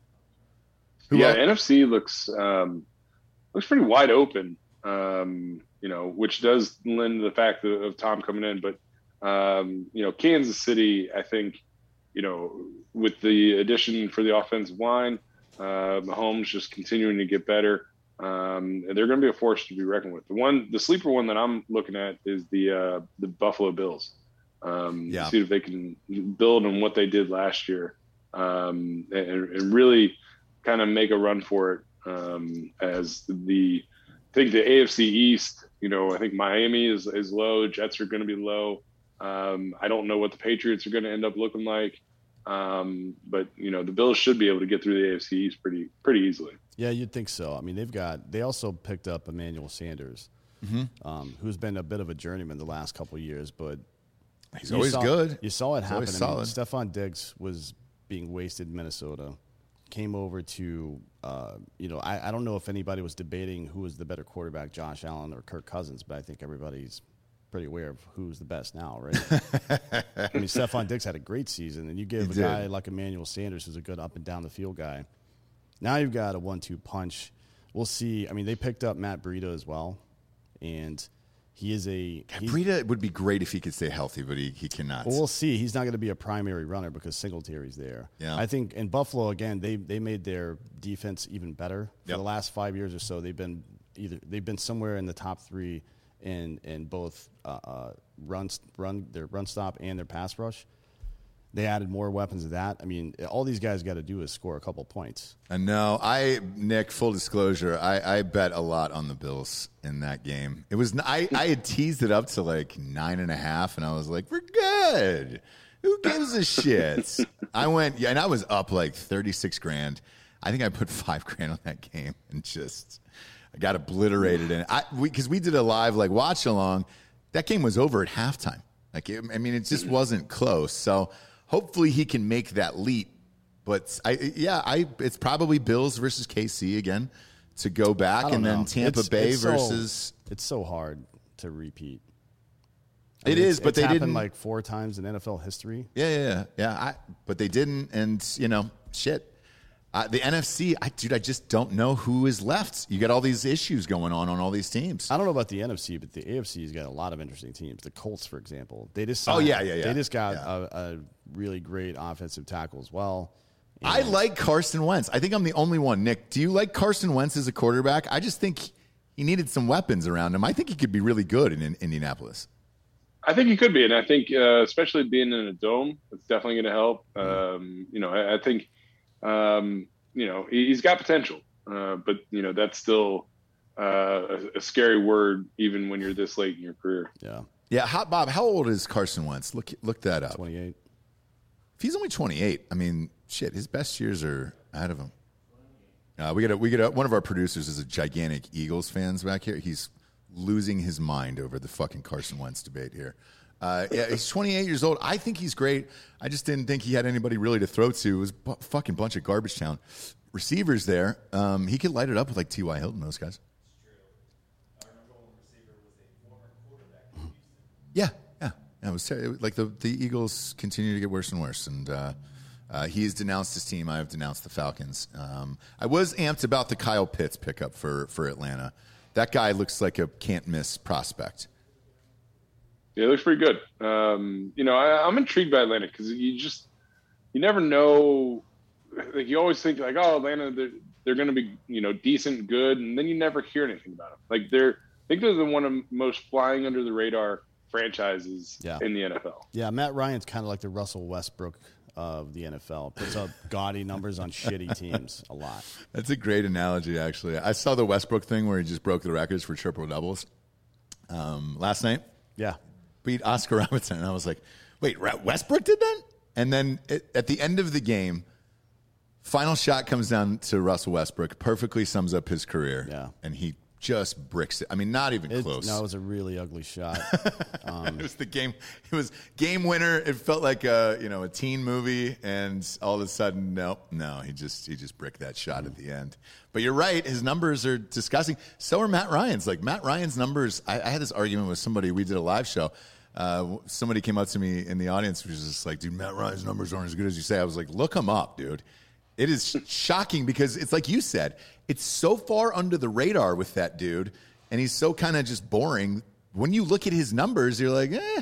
Who yeah, el- NFC looks um, looks pretty wide open. Um, you know, which does lend to the fact of, of Tom coming in, but um, you know, Kansas City, I think, you know, with the addition for the offensive line, uh, Mahomes just continuing to get better. Um, and they're going to be a force to be reckoned with. The one, the sleeper one that I'm looking at is the uh, the Buffalo Bills. Um, Yeah. See if they can build on what they did last year, um, and, and really kind of make a run for it. Um, as the, I think the AFC East, you know, I think Miami is is low. Jets are going to be low. Um, I don't know what the Patriots are going to end up looking like, um, but you know, the Bills should be able to get through the AFC East pretty pretty easily. Yeah, you'd think so. I mean, they've got. They also picked up Emmanuel Sanders, Mm-hmm. um, who's been a bit of a journeyman the last couple of years, but He's always saw- good. You saw it He's happen. always I mean, solid. Stefon Diggs was being wasted in Minnesota. Came over to, uh, you know, I, I don't know if anybody was debating who was the better quarterback, Josh Allen or Kirk Cousins, but I think everybody's pretty aware of who's the best now, right? I mean, Stefon Diggs had a great season, and you give He a did. guy like Emmanuel Sanders, who's a good up and down the field guy. Now you've got a one-two punch. We'll see. I mean, they picked up Matt Breida as well, and he is a Breida would be great if he could stay healthy, but he, he cannot. Well, we'll see. He's not going to be a primary runner because Singletary's there. Yeah. I think in Buffalo again, they they made their defense even better for Yep. the last five years or so. They've been either they've been somewhere in the top three in in both uh, uh, run run their run stop and their pass rush. They added more weapons to that. I mean, all these guys got to do is score a couple points. I know. I Nick. Full disclosure, I, I bet a lot on the Bills in that game. It was I, I had teased it up to like nine and a half, and I was like, "We're good. Who gives a shit?" I went, yeah, and I was up like thirty six grand. I think I put five grand on that game, and just I got obliterated. And I because we, did a live like watch along. That game was over at halftime. Like it, I mean, it just wasn't close. So hopefully he can make that leap but I, yeah, I it's probably Bills versus KC again to go back, I and then. Tampa It's- Bay it's so- versus. it's so hard to repeat. It mean, is, it's- but it's they happened didn't. like four times in NFL history. yeah, yeah, yeah, yeah. I, but they didn't, and you know, shit. Uh, the NFC, I, dude, I just don't know who is left. You got all these issues going on on all these teams. I don't know about the NFC, but the AFC's got a lot of interesting teams. The Colts, for example, they just Oh, yeah, yeah, yeah. They just got Yeah. a, a really great offensive tackle as well. I like Carson Wentz. I think I'm the only one. Nick, do you like Carson Wentz as a quarterback? I just think he needed some weapons around him. I think he could be really good in, in Indianapolis. I think he could be, and I think uh, especially being in a dome, it's definitely going to help. Um, you know, I, I think um, you know he, he's got potential, uh, but you know that's still uh, a, a scary word, even when you're this late in your career. Yeah, Yeah, how, Bob, how old is Carson Wentz? Look, look that up. 28. If he's only 28, I mean, shit, his best years are ahead of him. Uh, we got a, we got a, one of our producers is a gigantic Eagles fans back here. He's losing his mind over the fucking Carson Wentz debate here. Uh, yeah, he's 28 years old. I think he's great. I just didn't think he had anybody really to throw to. It was a fucking bunch of garbage town receivers there. Um, he could light it up with like T.Y. Hilton, those guys. Yeah, yeah. yeah it was ter- like the the Eagles continue to get worse and worse, and uh, uh, denounced his team. I have denounced the Falcons. Um, I was amped about the Kyle Pitts pickup for for Atlanta. That guy looks like a can't miss prospect. Yeah, it looks pretty good. Um, you know, I, I'm intrigued by Atlanta because you just you never know. Like you always think like, oh, Atlanta, they're they're going to be you know decent, good, and then you never hear anything about them. Like they're I think they're the one of the most flying under the radar franchises Yeah. in the NFL. Yeah, Matt Ryan's kind of like the Russell Westbrook of the NFL. Puts up gaudy numbers on shitty teams a lot. That's a great analogy, actually. I saw the Westbrook thing where he just broke the records for triple doubles um, last night. Yeah, beat Oscar Robertson. And I was like, wait, Westbrook did that? And then it, at the end of the game, final shot comes down to Russell Westbrook, perfectly sums up his career. Yeah. And he just bricks it. I mean, not even it, close. no, it was a really ugly shot. it um, was the game. It was game winner. It felt like a you know a teen movie, and all of a sudden, no, no, he just he just bricked that shot at mm. the end. But you're right. His numbers are disgusting. So are Matt Ryan's. Like Matt Ryan's numbers. I, I had this argument with somebody. We did a live show. Uh, somebody came up to me in the audience, which was just like, "Dude, Matt Ryan's numbers aren't as good as you say." I was like, "Look him up, dude." It is shocking because it's like you said, it's so far under the radar with that dude, and he's so kind of just boring. When you look at his numbers, you're like, eh.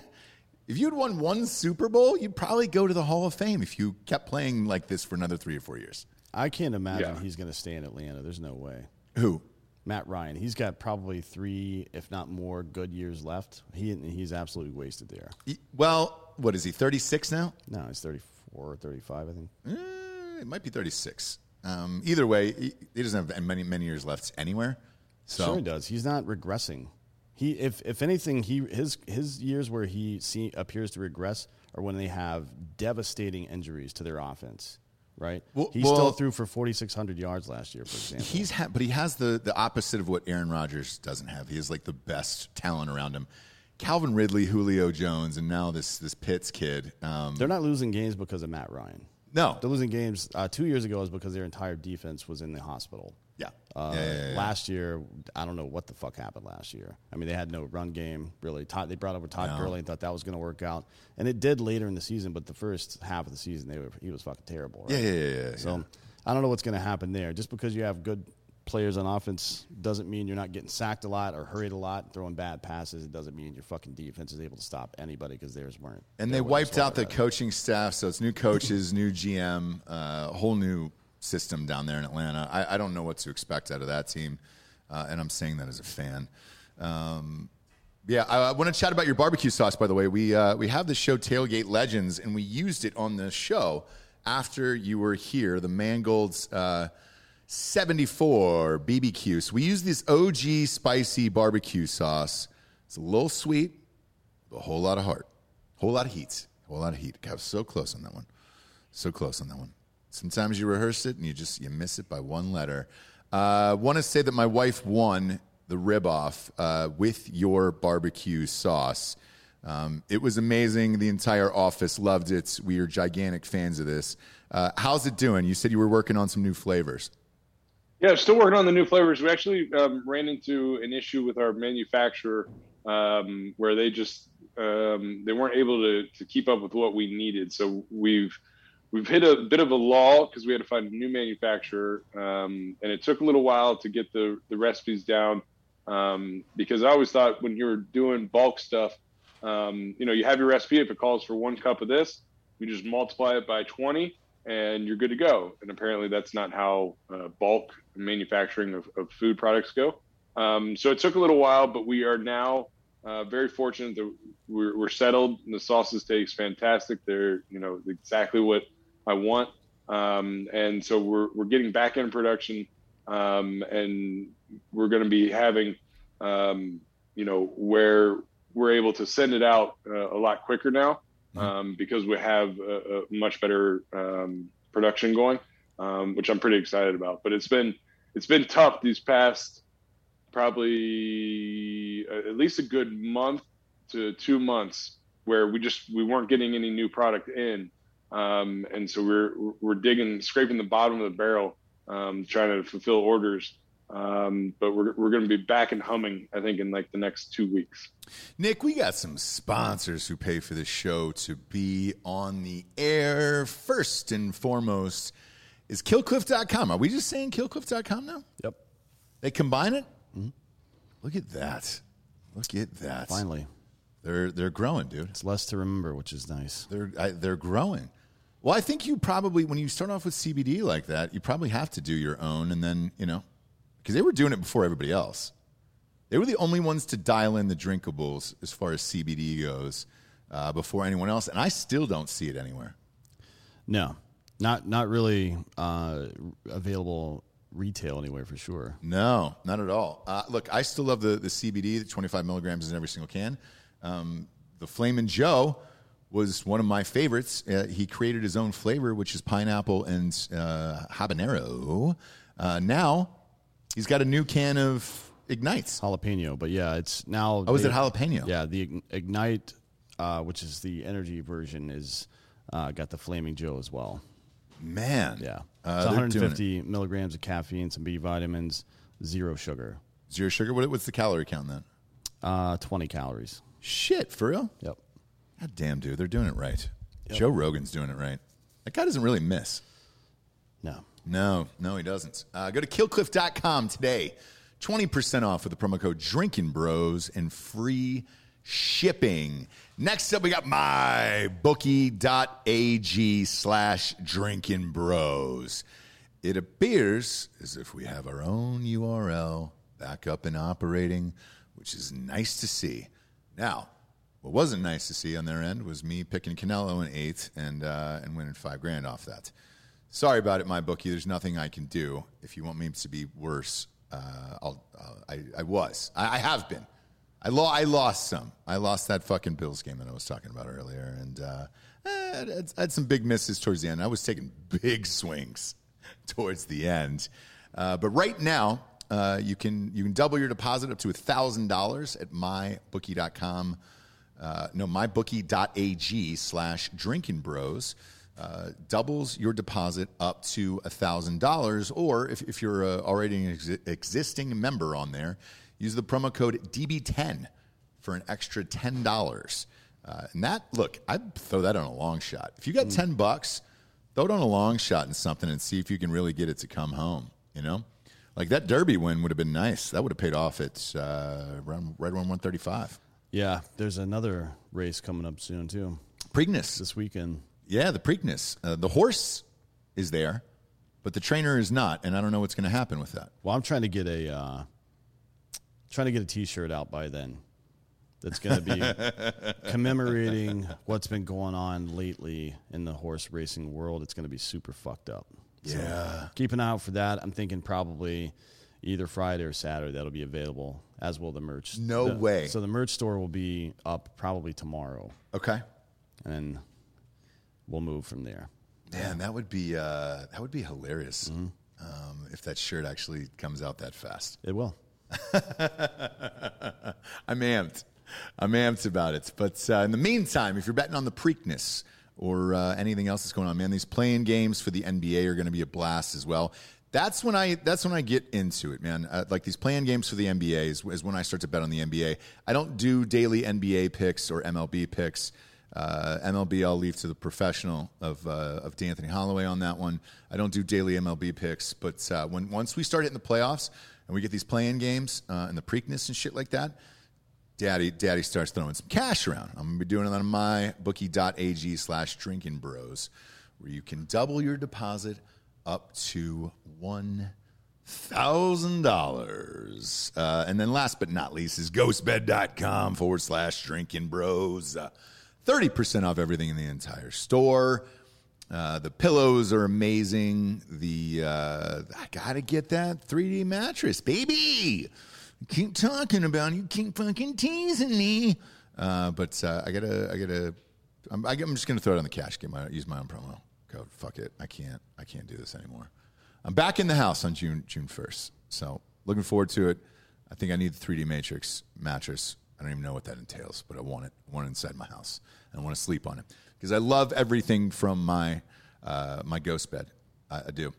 If you'd won one Super Bowl, you'd probably go to the Hall of Fame if you kept playing like this for another three or four years. I can't imagine Yeah. he's going to stay in Atlanta. There's no way. Who? Matt Ryan, he's got probably three, if not more, good years left. He he's absolutely wasted there. Well, what is he? Thirty six now? No, he's 34 or 35, I think. Eh, it might be thirty six. Um, either way, he, he doesn't have many many years left anywhere. So Sure he does. He's not regressing. He, if if anything, he his his years where he see, appears to regress are when they have devastating injuries to their offense. Right? Well- he well- still threw for 4,600 yards last year, for example. He's ha- but he has the the opposite of what Aaron Rodgers doesn't have. He has like the best talent around him. Calvin Ridley, Julio Jones, and now this this Pitts kid. Um, They're not losing games because of Matt Ryan. no, They're losing games. Uh, two years ago was because their entire defense was in the hospital. Yeah. Uh, Yeah, yeah, yeah. Last year, I don't know what the fuck happened last year. I mean, they had no run game really. Todd, they brought over Todd No. Gurley and thought that was going to work out, and it did later in the season. But the first half of the season, they were he was fucking terrible. Right? Yeah, yeah, yeah, So. I don't know what's going to happen there. Just because you have good players on offense doesn't mean you're not getting sacked a lot or hurried a lot, throwing bad passes. It doesn't mean your fucking defense is able to stop anybody because theirs weren't. And They they wiped out the coaching staff, so it's new coaches, new GM, uh, whole new system down there in Atlanta. I, I don't know what to expect out of that team, uh, and I'm saying that as a fan. Um, yeah, I, I want to chat about your barbecue sauce. By the way, we uh, we have the show Tailgate Legends, and we used it on the show after you were here. The Mangold's uh, 74 BBQ. So we use this OG spicy barbecue sauce. It's a little sweet, a whole lot of heart, whole lot of heat, a whole lot of heat. I was so close on that one, so close on that one. Sometimes you rehearse it and you just you miss it by one letter. Uh, Want to say that my wife won the rib off uh, with your barbecue sauce. Um, it was amazing. The entire office loved it. We are gigantic fans of this. Uh, how's it doing? You said you were working on some new flavors. Yeah, still working on the new flavors. We actually um, ran into an issue with our manufacturer um, where they just um, they weren't able to, to keep up with what we needed. So we've we've hit a bit of a lull because we had to find a new manufacturer, um, and it took a little while to get the the recipes down. Um, because I always thought when you were doing bulk stuff, um, you know, you have your recipe. If it calls for one cup of this, you just multiply it by twenty and you're good to go. And apparently, that's not how uh, bulk manufacturing of, of food products go. Um, so it took a little while, but we are now uh, very fortunate that we're, we're settled. And the sauces taste fantastic. They're you know exactly what I want, um, and so we're we're getting back in production, um, and we're going to be having um, you know where we're able to send it out uh, a lot quicker now um, because we have a, a much better um, production going, um, which I'm pretty excited about. But it's been it's been tough these past probably uh, at least a good month to two months where we just we weren't getting any new product in, um, and so we're we're digging scraping the bottom of the barrel, um, trying to fulfill orders. Um, but we're we're going to be back and humming, I think, in like the next two weeks. Nick, we got some sponsors who pay for the show to be on the air. First and foremost is killcliff.com. Are we just saying killcliff.com now? Yep. They combine it? Look at that. Look at that. Finally, They're they're growing, dude. it's less to remember, which is nice. They're I, they're growing. Well, I think you probably when you start off with CBD like that, you probably have to do your own and then, you know, because they were doing it before everybody else. They were the only ones to dial in the drinkables as far as CBD goes uh, before anyone else, and I still don't see it anywhere. No, not not really uh, available retail anywhere for sure. No, not at all. Uh, look, I still love the, the CBD. The 25 milligrams is in every single can. Um, the Flamin' Joe was one of my favorites. Uh, he created his own flavor, which is pineapple and uh, habanero. Uh, now he's got a new can of Ignites. jalapeno. But yeah, it's now. Oh, is they- it jalapeno? Yeah, the Ignite, uh, which is the energy version, is uh, got the Flaming Joe as well. Man, Yeah, uh, it's they're 150 milligrams of caffeine, some B vitamins, zero sugar. Zero sugar. What, what's the calorie count then? uh, 20 calories. Shit, for real? Yep. God damn, dude, they're doing it right. Joe Rogan's doing it right. That guy doesn't really miss. No. No, no, he doesn't. Uh, go to killcliff.com today. 20% off with the promo code Drinking Bros and free shipping. Next up, we got mybookie.ag slash drinking bros. It appears as if we have our own URL back up and operating, which is nice to see. Now, what wasn't nice to see on their end was me picking Canelo in eighth and, uh, and winning five grand off that. Sorry about it, my bookie. There's nothing I can do. If you want me to be worse, uh, I'll, uh, I, I was. I, I have been. I, lo- I lost some. I lost that fucking Bills game that I was talking about earlier, and uh, I, had, I had some big misses towards the end. I was taking big swings towards the end, uh, but right now uh, you can you can double your deposit up to thousand dollars at mybookie.com. Uh, no, mybookie.ag slash drinking bros. uh, doubles your deposit up to $1,000. Or if, if you're uh, already an exi- existing member on there, use the promo code DB10 for an extra $10. Uh, and that, look, I'd throw that on a long shot. If you got 10 bucks, throw it on a long shot in something and see if you can really get it to come home, you know? Like that Derby win would have been nice. That would have paid off at uh, around, right around 135. Yeah, there's another race coming up soon too. Preakness. This weekend. Yeah, the Preakness. Uh, the horse is there, but the trainer is not, and I don't know what's going to happen with that. Well, I'm trying to get a uh, trying to get a T-shirt out by then. That's going to be commemorating what's been going on lately in the horse racing world. It's going to be super fucked up. So Yeah. keep an eye out for that. I'm thinking probably either Friday or Saturday that'll be available, as will the merch. No The- way. So the merch store will be up probably tomorrow, Okay. and we'll move from there. Man, that would be uh, that would be hilarious um, if that shirt actually comes out that fast. It will. I'm amped. I'm amped about it. But uh, in the meantime, if you're betting on the Preakness or uh, anything else that's going on, man, these play-in games for the NBA are going to be a blast as well. That's when I that's when I get into it, man. Uh, like these play-in games for the NBA is, is when I start to bet on the NBA. I don't do daily NBA picks or MLB picks. Uh, MLB, I'll leave to the professional of uh, of D'Anthony Holloway on that one. I don't do daily MLB picks, but uh, when once we start hitting the playoffs and we get these play-in games uh, and the Preakness and shit like that, Daddy, Daddy starts throwing some cash around. I'm gonna be doing it on my bookie.ag slash drinking bros, where you can double your deposit up to one thousand dollars. Uh, and then last but not least is ghostbed.com forward slash drinking bros. Uh, 30% off everything in the entire store. Uh, the pillows are amazing. The uh, I gotta get that 3D mattress, baby. Keep talking about it, you keep fucking teasing me. Uh, but I gotta, I gotta. I'm, I, am just gonna throw it on the cash. Get my use my own promo Fuck it. I can't. I can't do this anymore. I'm back in the house on June June 1st. So looking forward to it. I think I need the 3D Matrix mattress. I don't even know what that entails, but I want it. I want it inside my house, and I want to sleep on it because I love everything from my uh, my ghost bed. I, I do.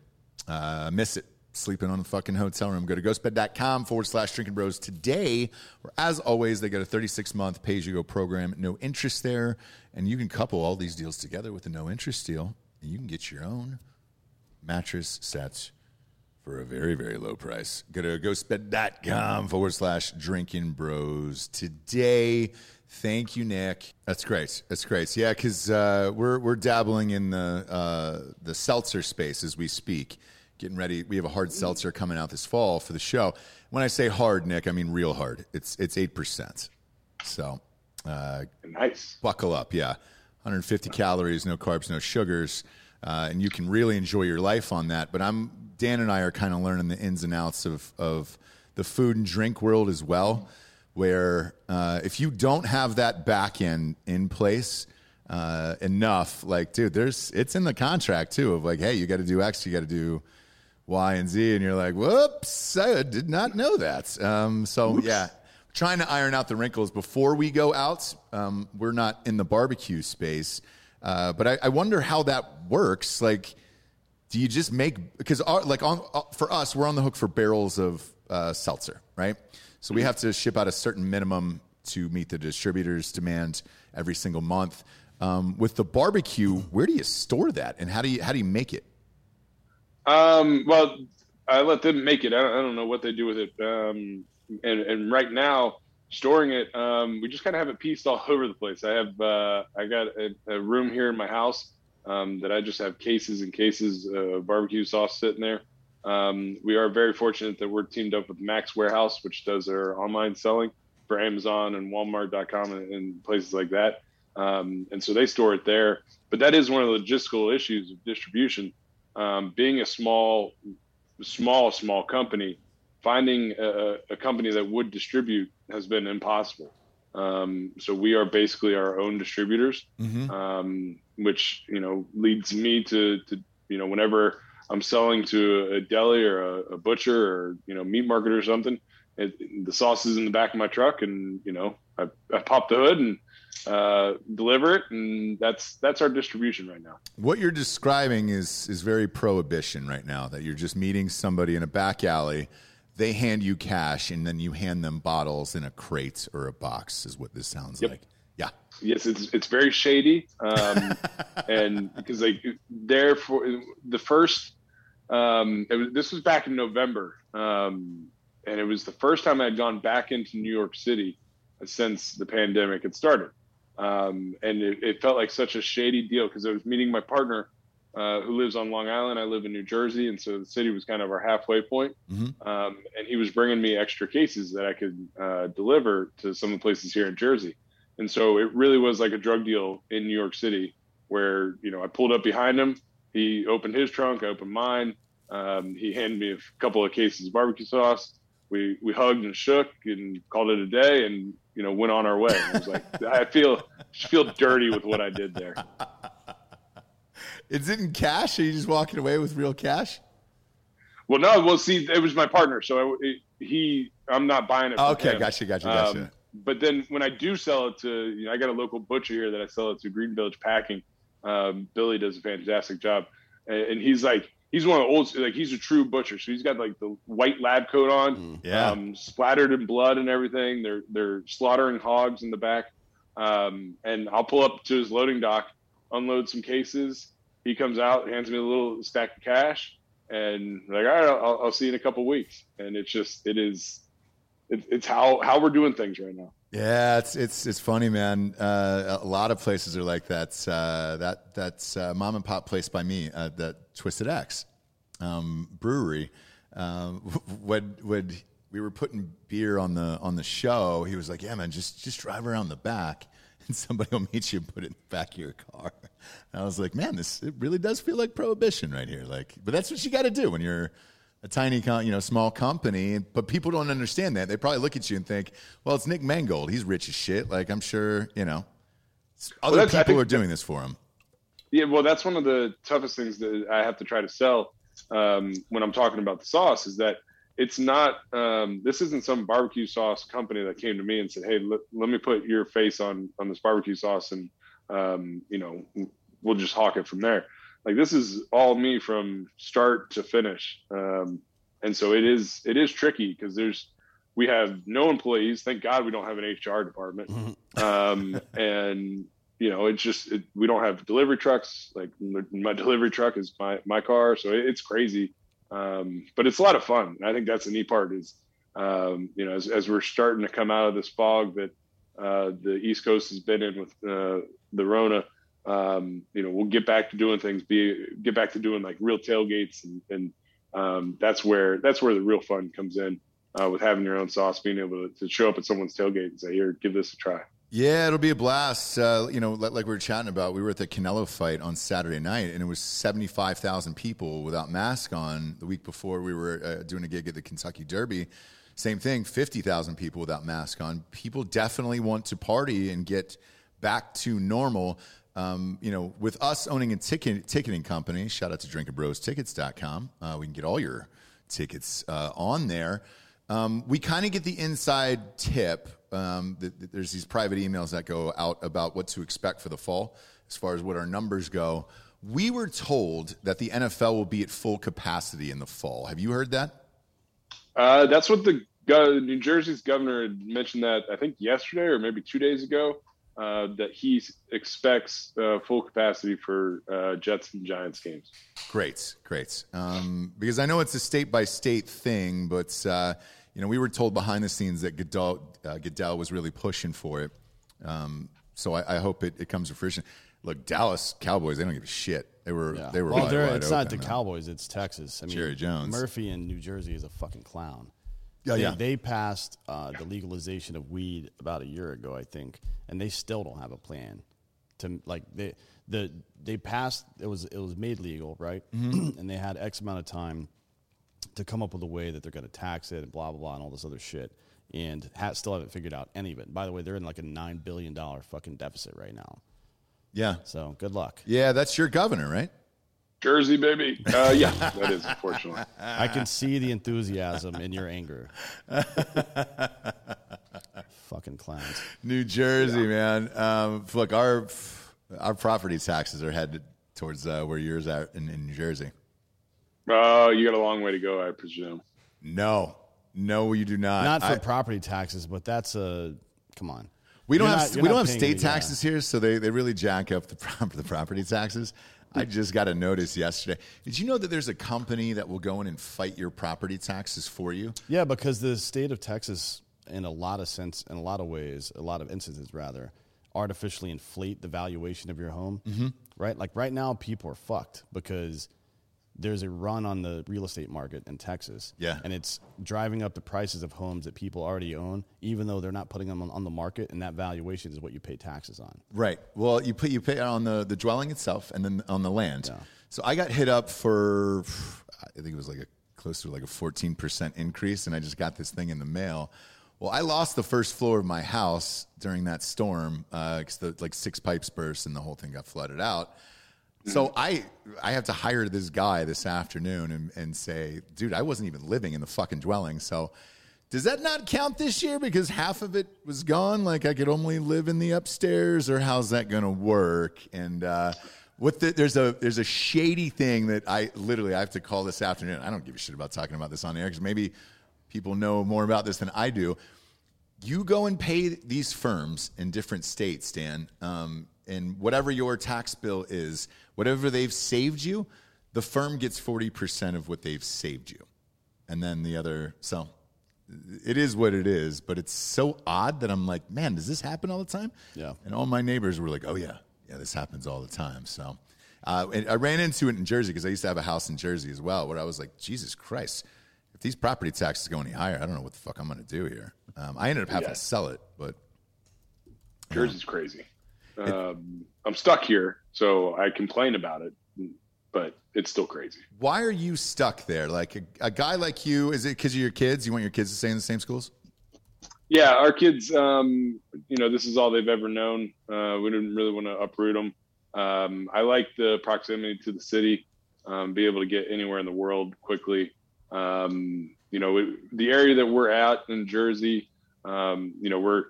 Uh, I miss it. Sleeping on the fucking hotel room. Go to ghostbed.com forward slash drinking bros today. Where, as always, they got a 36 month pay as you go program, no interest there. And you can couple all these deals together with a no interest deal, and you can get your own mattress sets for a very, very low price. Go to ghostbed.com forward slash drinking bros today. Thank you, Nick. That's great. That's great. Yeah, because uh, we're, we're dabbling in the, uh, the seltzer space as we speak, getting ready. We have a hard seltzer coming out this fall for the show. When I say hard, Nick, I mean real hard. It's, it's 8%. So uh, Nice. buckle up. Yeah, 150 calories, no carbs, no sugars, uh, and you can really enjoy your life on that. But I'm Dan and I are kind of learning the ins and outs of of the food and drink world as well. Where uh, if you don't have that back end in place uh, enough, like dude, there's it's in the contract too of like, hey, you got to do X, you got to do Y and Z, and you're like, whoops, I did not know that. Um, so yeah, trying to iron out the wrinkles before we go out. Um, we're not in the barbecue space, uh, but I, I wonder how that works. Like, do you just make because like on uh, for us, we're on the hook for barrels of uh, seltzer, right? So we have to ship out a certain minimum to meet the distributor's demand every single month. Um, with the barbecue, where do you store that, and how do you how do you make it? Um, well, I let them make it. I don't, I don't know what they do with it. Um, and, and right now, storing it, um, we just kind of have it pieced all over the place. I have, uh, I got a, a room here in my house um, that I just have cases and cases of barbecue sauce sitting there. Um, we are very fortunate that we're teamed up with Max Warehouse, which does our online selling for Amazon and Walmart.com and, and places like that. Um, and so they store it there. But that is one of the logistical issues of distribution. Um, being a small, small, small company, finding a, a company that would distribute has been impossible. Um, so we are basically our own distributors, um, which you know leads me to, to you know whenever I'm selling to a deli or a, a butcher or you know meat market or something, it, the sauce is in the back of my truck, and you know, I, I pop the hood and uh, deliver it, and that's that's our distribution right now. What you're describing is is very prohibition right now. That you're just meeting somebody in a back alley, they hand you cash, and then you hand them bottles in a crate or a box. Is what this sounds Yep. like. Yeah. Yes, it's it's very shady, um, and because like therefore the first, um, it was, this was back in November, um, and it was the first time I'd gone back into New York City since the pandemic had started, um, and it, it felt like such a shady deal because I was meeting my partner. Uh, who lives on Long Island? I live in New Jersey, and so the city was kind of our halfway point. Um, and he was bringing me extra cases that I could uh, deliver to some of the places here in Jersey. And so it really was like a drug deal in New York City where, you know, I pulled up behind him. He opened his trunk, I opened mine. Um, he handed me a couple of cases of barbecue sauce. We, we hugged and shook and called it a day and, you know, went on our way. I was like, I feel, just feel dirty with what I did there. Is it in cash? Are you just walking away with real cash? Well, no, well, see, it was my partner. So I, it, he, I'm not buying it. Okay, him. gotcha, gotcha, gotcha. Um, but then when I do sell it to, you know, I got a local butcher here that I sell it to, Green Village Packing. Um, Billy does a fantastic job, and, and he's like, he's one of the old, like he's a true butcher. So he's got like the white lab coat on, Yeah. um, splattered in blood and everything. They're they're slaughtering hogs in the back, um, and I'll pull up to his loading dock, unload some cases. He comes out, hands me a little stack of cash, and like, all right, I'll, I'll see you in a couple weeks. And it's just, it is, it, it's how how we're doing things right now. Yeah, it's it's it's funny, man. Uh, a lot of places are like that. Uh, that that's uh, mom and pop place by me, uh, that Twisted X um, brewery. Um, when when we were putting beer on the on the show, he was like, "Yeah, man, just just drive around the back, and somebody will meet you and put it in the back of your car." And I was like, "Man, this it really does feel like prohibition right here." Like, but that's what you got to do when you're a tiny, you know, small company, but people don't understand that. They probably look at you and think, "Well, it's Nick Mangold. He's rich as shit." Like I'm sure, you know, other I people think- are doing this for him. Yeah, well, that's one of the toughest things that I have to try to sell um, when I'm talking about the sauce is that it's not. Um, this isn't some barbecue sauce company that came to me and said, "Hey, let, let me put your face on on this barbecue sauce, and um, you know, we'll just hawk it from there." Like this is all me from start to finish, um, and so it is. It is tricky because there's we have no employees. Thank God we don't have an HR department, um, and you know, it's just it, we don't have delivery trucks. Like my, my delivery truck is my my car, so it, it's crazy. Um, but it's a lot of fun. And I think that's the neat part is, um, you know, as, as we're starting to come out of this fog that uh, the East Coast has been in with uh, the Rona. Um, you know, we'll get back to doing things. Be get back to doing like real tailgates, and, and um, that's where that's where the real fun comes in uh, with having your own sauce, being able to, to show up at someone's tailgate and say, "Here, give this a try." Yeah, it'll be a blast. Uh, you know, like, we were chatting about, we were at the Canelo fight on Saturday night, and it was seventy-five thousand people without mask on. The week before, we were uh, doing a gig at the Kentucky Derby. Same thing, fifty thousand people without mask on. People definitely want to party and get back to normal. Um, you know, with us owning a ticket, ticketing company, shout out to drinkingbrostickets.com. Uh, we can get all your tickets uh, on there. Um, we kind of get the inside tip. Um, th- th- there's these private emails that go out about what to expect for the fall as far as what our numbers go. We were told that the NFL will be at full capacity in the fall. Have you heard that? Uh, that's what the go- New Jersey's governor had mentioned that I think yesterday or maybe two days ago uh, that he expects uh, full capacity for uh, Jets and Giants games. Great, great. Um, because I know it's a state by state thing, but uh, you know we were told behind the scenes that Goodell, uh, Goodell was really pushing for it. Um, so I, I hope it, it comes to fruition. Look, Dallas Cowboys, they don't give a shit. They were Yeah. they were well, wide, wide it's not the. Cowboys, it's Texas. I mean, Jerry Jones. Murphy in New Jersey is a fucking clown. Yeah, they, yeah. They passed uh, the legalization of weed about a year ago, I think, and they still don't have a plan to like they the they passed it was it was made legal, right? Mm-hmm. and they had X amount of time to come up with a way that they're going to tax it and blah blah blah and all this other shit. And ha- still haven't figured out any of it. By the way, they're in like a nine billion dollar fucking deficit right now. Yeah, So good luck. yeah, that's your governor, right? Jersey, baby. Uh, yeah, that is unfortunately. I can see the enthusiasm in your anger. Fucking clowns. New Jersey, man. Um, look, our our property taxes are headed towards uh, where yours are in, in New Jersey. Oh, you got a long way to go, I presume. No, no, you do not. Not for I- property taxes, but that's a come on. we don't You're have not- we don't have state the, uh, taxes here, so they, they really jack up the prop- the property taxes. I just got a notice yesterday. Did you know that there's a company that will go in and fight your property taxes for you? Yeah, because the state of Texas, in a lot of sense, in a lot of ways, a lot of instances rather, artificially inflate the valuation of your home. Mm-hmm. Right, like right now, people are fucked because there's a run on the real estate market in Texas. Yeah. and it's driving up the prices of homes that people already own, even though they're not putting them on, on the market, and that valuation is what you pay taxes on. Right. Well, you put you pay on the the dwelling itself and then on the land. So I got hit up for I think it was like a close to like a 14% increase and I just got this thing in the mail. Well, I lost the first floor of my house during that storm uh, because the like six pipes burst and the whole thing got flooded out. So I I have to hire this guy this afternoon and, and say, dude, I wasn't even living in the fucking dwelling. So does that not count this year because half of it was gone? Like I could only live in the upstairs, or how's that going to work? And uh, what the, there's a there's a shady thing that I literally I have to call this afternoon. I don't give a shit about talking about this on air because maybe people know more about this than I do you go and pay these firms in different states, Dan, um, and whatever your tax bill is, whatever they've saved you, the firm gets 40% of what they've saved you. And then the other, so it is what it is, but it's so odd that I'm like, man, does this happen all the time? Yeah. And all my neighbors were like, oh, yeah, yeah, this happens all the time. So uh, and I ran into it in Jersey because I used to have a house in Jersey as well, where I was like, Jesus Christ, if these property taxes go any higher, I don't know what the fuck I'm going to do here. Um, I ended up having Yeah. to sell it, but Jersey's crazy. Um, I'm stuck here, so I complain about it, but it's still crazy. why are you stuck there? Like a, a guy like you, is it because of your kids? You want your kids to stay in the same schools? Yeah, our kids, um, you know, this is all they've ever known. Uh, we didn't really want to uproot them. Um, I like the proximity to the city, um, be able to get anywhere in the world quickly. Um, you know, it, the area that we're at in Jersey, um, you know, we're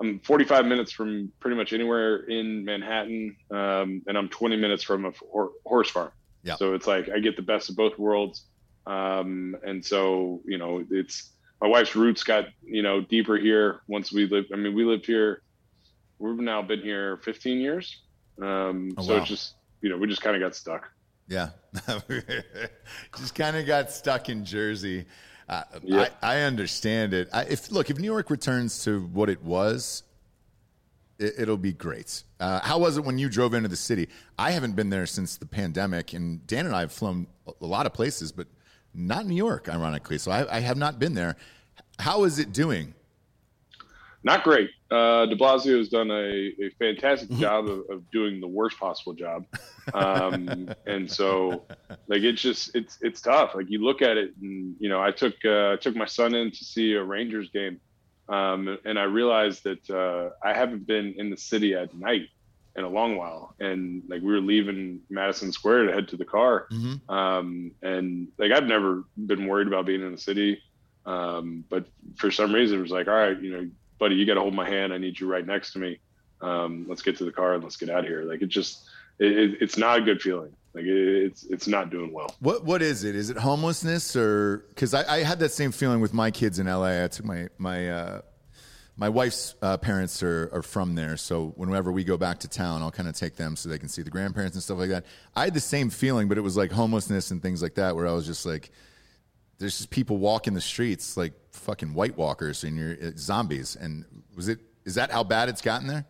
I'm 45 minutes from pretty much anywhere in Manhattan, um, and I'm 20 minutes from a hor- horse farm. Yeah. So it's like I get the best of both worlds, um, and so you know, it's my wife's roots got you know deeper here once we lived. I mean, we lived here. We've now been here 15 years, um, Oh, so wow. it's just you know we just kind of got stuck. Yeah. Just kind of got stuck in Jersey. Uh, Yeah. I, I understand it. I, if look, if New York returns to what it was, it, it'll be great. Uh, how was it when you drove into the city? I haven't been there since the pandemic, and Dan and I have flown a- a lot of places, but not New York, ironically. So I, I have not been there. How is it doing? Not great. Uh, De Blasio has done a, a fantastic job of, of doing the worst possible job, um, and so like it's just it's it's tough. Like you look at it, and you know, I took uh, I took my son in to see a Rangers game, um, and I realized that uh, I haven't been in the city at night in a long while. And like we were leaving Madison Square to head to the car, um, and like I've never been worried about being in the city. Um, but for some reason, it was like, all right, you know, buddy, you got to hold my hand. I need you right next to me. Um, let's get to the car and let's get out of here. Like it just, it, it, it's not a good feeling. Like it, it's, it's not doing well. What what is it? Is it homelessness or because I, I had that same feeling with my kids in LA. I took my my uh, my wife's uh, parents are, are from there, so whenever we go back to town, I'll kind of take them so they can see the grandparents and stuff like that. I had the same feeling, but it was like homelessness and things like that, where I was just like, there's just people walking the streets like fucking White Walkers and you're uh, zombies. And was it is that how bad it's gotten there?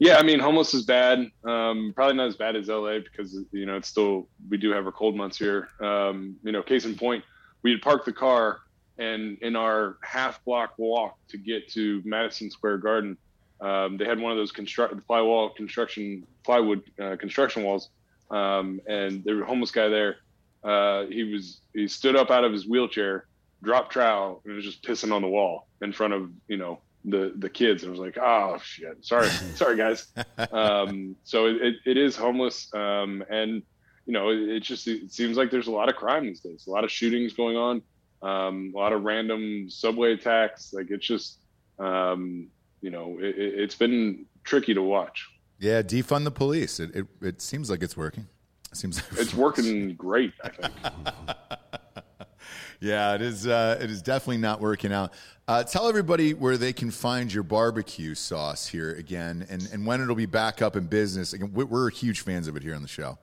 Yeah, I mean, homeless is bad. Um, probably not as bad as LA because you know it's still we do have our cold months here. Um, you know, case in point, we had parked the car, and in our half block walk to get to Madison Square Garden, um, they had one of those construct flywall construction plywood uh, construction walls, um, and there was a homeless guy there. Uh, he was he stood up out of his wheelchair, dropped trowel, and was just pissing on the wall in front of you know the the kids. And I was like, oh shit, sorry, sorry guys. Um, so it, it, it is homeless, um, and you know, it, it, just it seems like there's a lot of crime these days, a lot of shootings going on, um, a lot of random subway attacks. Like it's just, um, you know, it, has been tricky to watch. Yeah, defund the police. It, it, it seems like it's working. It seems like it's working great. I think. yeah, it is. Uh, it is definitely not working out. Uh, tell everybody where they can find your barbecue sauce here again, and, and when it'll be back up in business. Again, we're huge fans of it here on the show.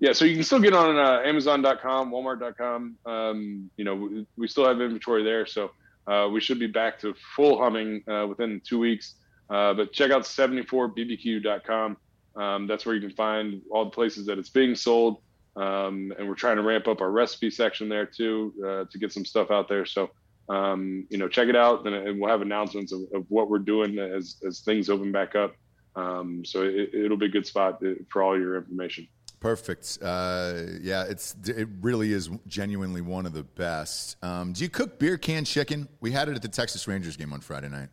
Yeah, so you can still get on uh, Amazon.com, Walmart.com. Um, you know, we, still have inventory there, so uh, we should be back to full humming uh, within two weeks. Uh, but check out 74bbq.com. Um, that's where you can find all the places that it's being sold. Um, and we're trying to ramp up our recipe section there too uh, to get some stuff out there. So, um, you know, check it out, and we'll have announcements of, of, what we're doing as as things open back up. Um, so it, will be a good spot for all your information. Perfect. Uh, yeah, it's it really is genuinely one of the best. Um, do you cook beer can chicken? We had it at the Texas Rangers game on Friday night.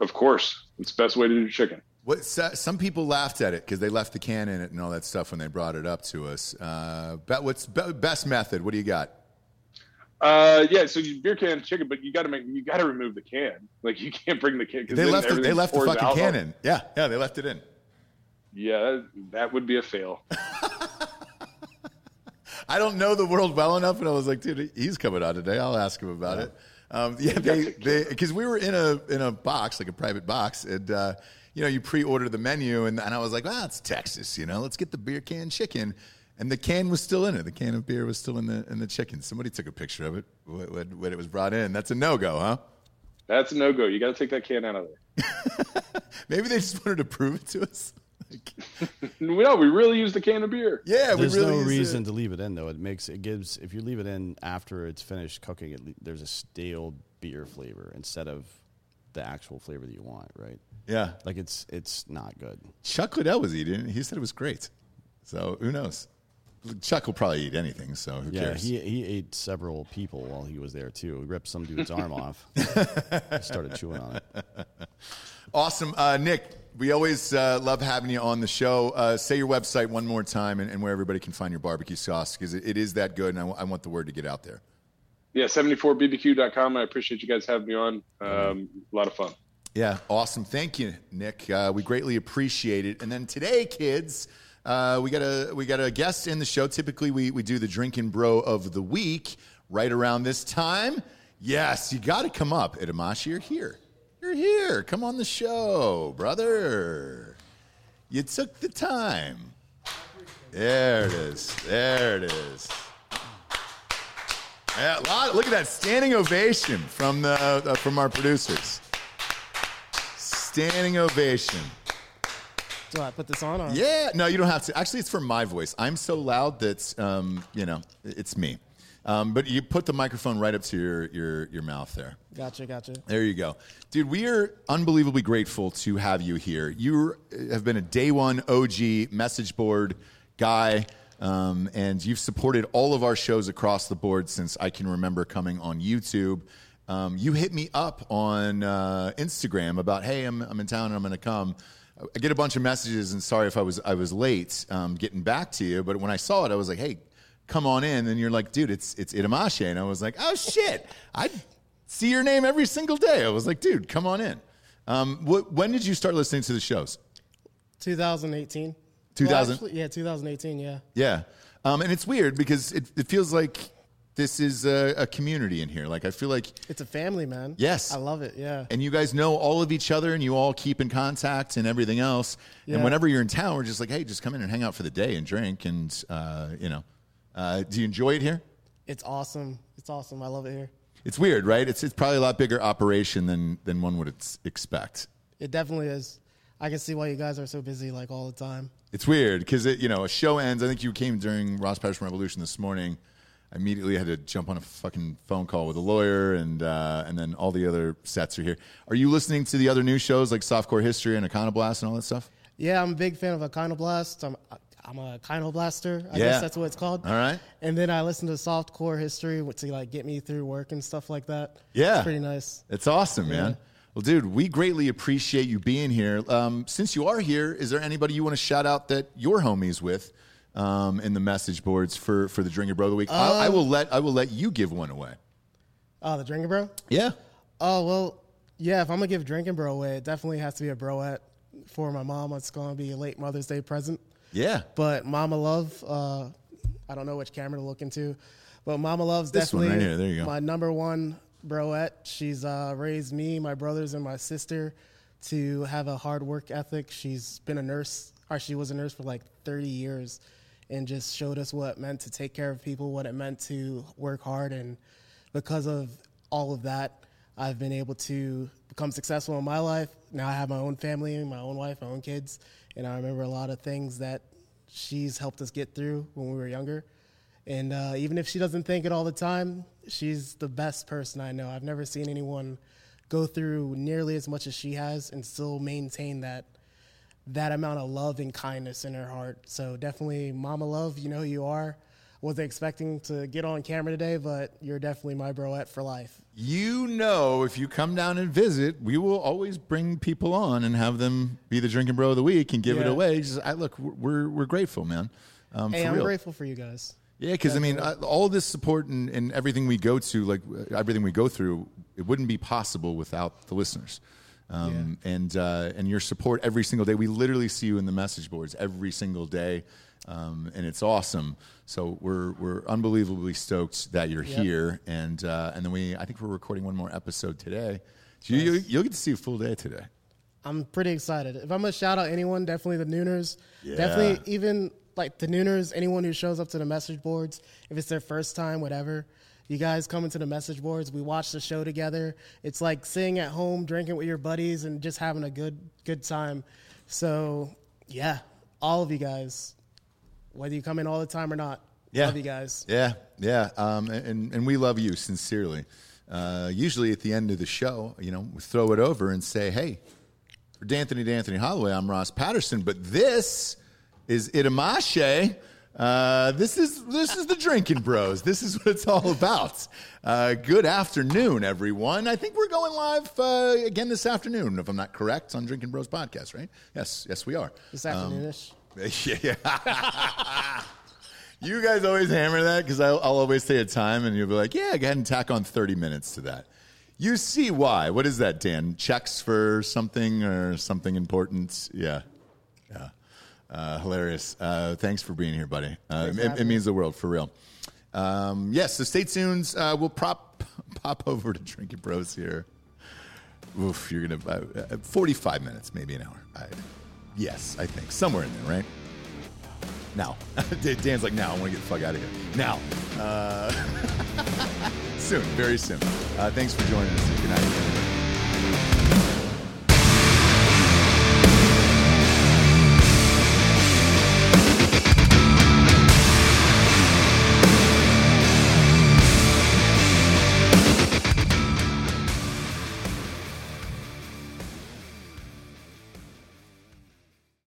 Of course, it's the best way to do chicken. What, some people laughed at it because they left the can in it and all that stuff when they brought it up to us. Uh, what's best method? What do you got? Uh, yeah, so you beer can chicken, but you got to make you got to remove the can. Like you can't bring the can. They left. The, they left the fucking can in. Yeah, yeah, they left it in. Yeah, that, that would be a fail. I don't know the world well enough, and I was like, dude, he's coming on today. I'll ask him about yeah. it. Um, yeah, they because we were in a in a box like a private box, and uh, you know, you pre-order the menu, and, and I was like, well, it's Texas, you know, let's get the beer can chicken. And the can was still in it. The can of beer was still in the in the chicken. Somebody took a picture of it when, when it was brought in. That's a no go, huh? That's a no go. You got to take that can out of there. Maybe they just wanted to prove it to us. no, we really use the can of beer. Yeah, there's really no reason it. to leave it in though. It makes it gives if you leave it in after it's finished cooking, it, there's a stale beer flavor instead of the actual flavor that you want, right? Yeah. Like it's it's not good. Chuck Liddell was eating it. He said it was great. So who knows? Chuck will probably eat anything, so who yeah, cares? he he ate several people while he was there too. He ripped some dude's arm off. started chewing on it. Awesome, uh, Nick. We always uh, love having you on the show. Uh, say your website one more time and, and, where everybody can find your barbecue sauce because it, it is that good, and I, w- I want the word to get out there. Yeah, 74bbq.com. I appreciate you guys having me on. Um, a lot of fun. Yeah, awesome. Thank you, Nick. Uh, we greatly appreciate it. And then today, kids, uh, we got a we got a guest in the show. Typically, we we do the drinking bro of the week right around this time. Yes, you got to come up, Itamashi. You're here. You're here. Come on the show, brother. You took the time. There it is. There it is. Yeah, look at that standing ovation from the uh, from our producers. Standing ovation. Do I put this on? Or? Yeah, no, you don't have to. Actually, it's for my voice. I'm so loud that um, you know it's me. Um, but you put the microphone right up to your, your, your mouth there. Gotcha, gotcha. There you go. Dude, we are unbelievably grateful to have you here. You have been a day one OG message board guy, um, and you've supported all of our shows across the board since I can remember coming on YouTube. Um, you hit me up on uh, Instagram about, hey, I'm, I'm in town and I'm going to come. I get a bunch of messages, and sorry if I was I was late um, getting back to you. But when I saw it, I was like, "Hey, come on in." And you're like, "Dude, it's it's Itamashi," and I was like, "Oh shit, I see your name every single day." I was like, "Dude, come on in." Um, wh- when did you start listening to the shows? 2018. 2000. Well, yeah, 2018. Yeah. Yeah, um, and it's weird because it, it feels like this is a, a, community in here. Like I feel like it's a family, man. Yes, I love it. Yeah, and you guys know all of each other, and you all keep in contact and everything else. Yeah. And whenever you're in town, we're just like, hey, just come in and hang out for the day and drink. And uh, you know, uh, do you enjoy it here? It's awesome. It's awesome. I love it here. It's weird, right? It's it's probably a lot bigger operation than than one would expect. It definitely is. I can see why you guys are so busy like all the time. It's weird because it, you know a show ends. I think you came during Ross Patterson Revolution this morning I immediately had to jump on a fucking phone call with a lawyer, and uh, and then all the other sets are here. Are you listening to the other new shows like Softcore History and Iconoblast and all that stuff? Yeah, I'm a big fan of Iconoblast. I'm I'm a Iconoblaster. I yeah. guess that's what it's called. All right. And then I listen to Softcore History to like get me through work and stuff like that. Yeah, it's pretty nice. It's awesome, yeah. man. Well, dude, we greatly appreciate you being here. Um, since you are here, is there anybody you want to shout out that you're homies with? Um, in the message boards for for the Drinker Bro of the week. Uh, I, I will let I will let you give one away. Oh, the Drinker bro. Yeah. Oh well, yeah. If I'm gonna give drinking bro away, it definitely has to be a broette for my mom. It's gonna be a late Mother's Day present. Yeah. But Mama Love, uh, I don't know which camera to look into, but Mama Love's This definitely right here. There you go. my number one broette. She's uh, raised me, my brothers, and my sister to have a hard work ethic. She's been a nurse, or she was a nurse for like 30 years, and just showed us what it meant to take care of people, what it meant to work hard, and because of all of that, I've been able to become successful in my life. Now I have my own family, my own wife, my own kids, and I remember a lot of things that she's helped us get through when we were younger. And uh, even if she doesn't think it all the time, she's the best person I know. I've never seen anyone go through nearly as much as she has and still maintain that that amount of love and kindness in her heart. So definitely, Mama Love, you know who you are. Wasn't expecting to get on camera today, but you're definitely my broette for life. You know, if you come down and visit, we will always bring people on and have them be the drinking bro of the week and give it away. Just, I look, we're we're grateful, man. Um, Hey, I'm real. grateful for you guys. Yeah, because I mean, uh, all this support and, and everything we go to, like everything we go through, it wouldn't be possible without the listeners. Um, And uh, and your support every single day. We literally see you in the message boards every single day, um, and it's awesome. So we're we're unbelievably stoked that you're Yep. here. And uh, and then we, I think we're recording one more episode today. So you, you, you'll get to see a full day today. I'm pretty excited. If I'm gonna shout out anyone, definitely the Nooners. Yeah. Definitely even like the Nooners, anyone who shows up to the message boards, if it's their first time, whatever. You guys come into the message boards. We watch the show together. It's like sitting at home, drinking with your buddies, and just having a good good time. So yeah, all of you guys, whether you come in all the time or not, love you guys. Yeah, yeah, um, and and we love you sincerely. Uh, usually at the end of the show, you know, we throw it over and say, "Hey, for D'Anthony D'Anthony Holloway, I'm Ross Patterson, but this is Itamashe. Uh, this is this is the Drinking Bros. This is what it's all about. Uh, good afternoon, everyone. I think we're going live uh, again this afternoon, if I'm not correct, on Drinking Bros podcast, right? Yes, yes, we are. This Um, afternoonish. yeah. you guys always hammer that because I'll, I'll always say a time and you'll be like, yeah, go ahead and tack on 30 minutes to that. You see why. What is that, Dan? Checks for something or something important? Yeah. Uh, hilarious. Uh, thanks for being here, buddy. Uh, it, it means the world, for real. Um, yes, so stay tuned. Uh, we'll prop, pop over to Drinking Bros here. Oof, you're going to, uh, 45 minutes, maybe an hour. I, yes, I think. Somewhere in there, right? Now. Dan's like, now, I want to get the fuck out of here. Now. Uh, soon, very soon. Uh, thanks for joining us. Good night.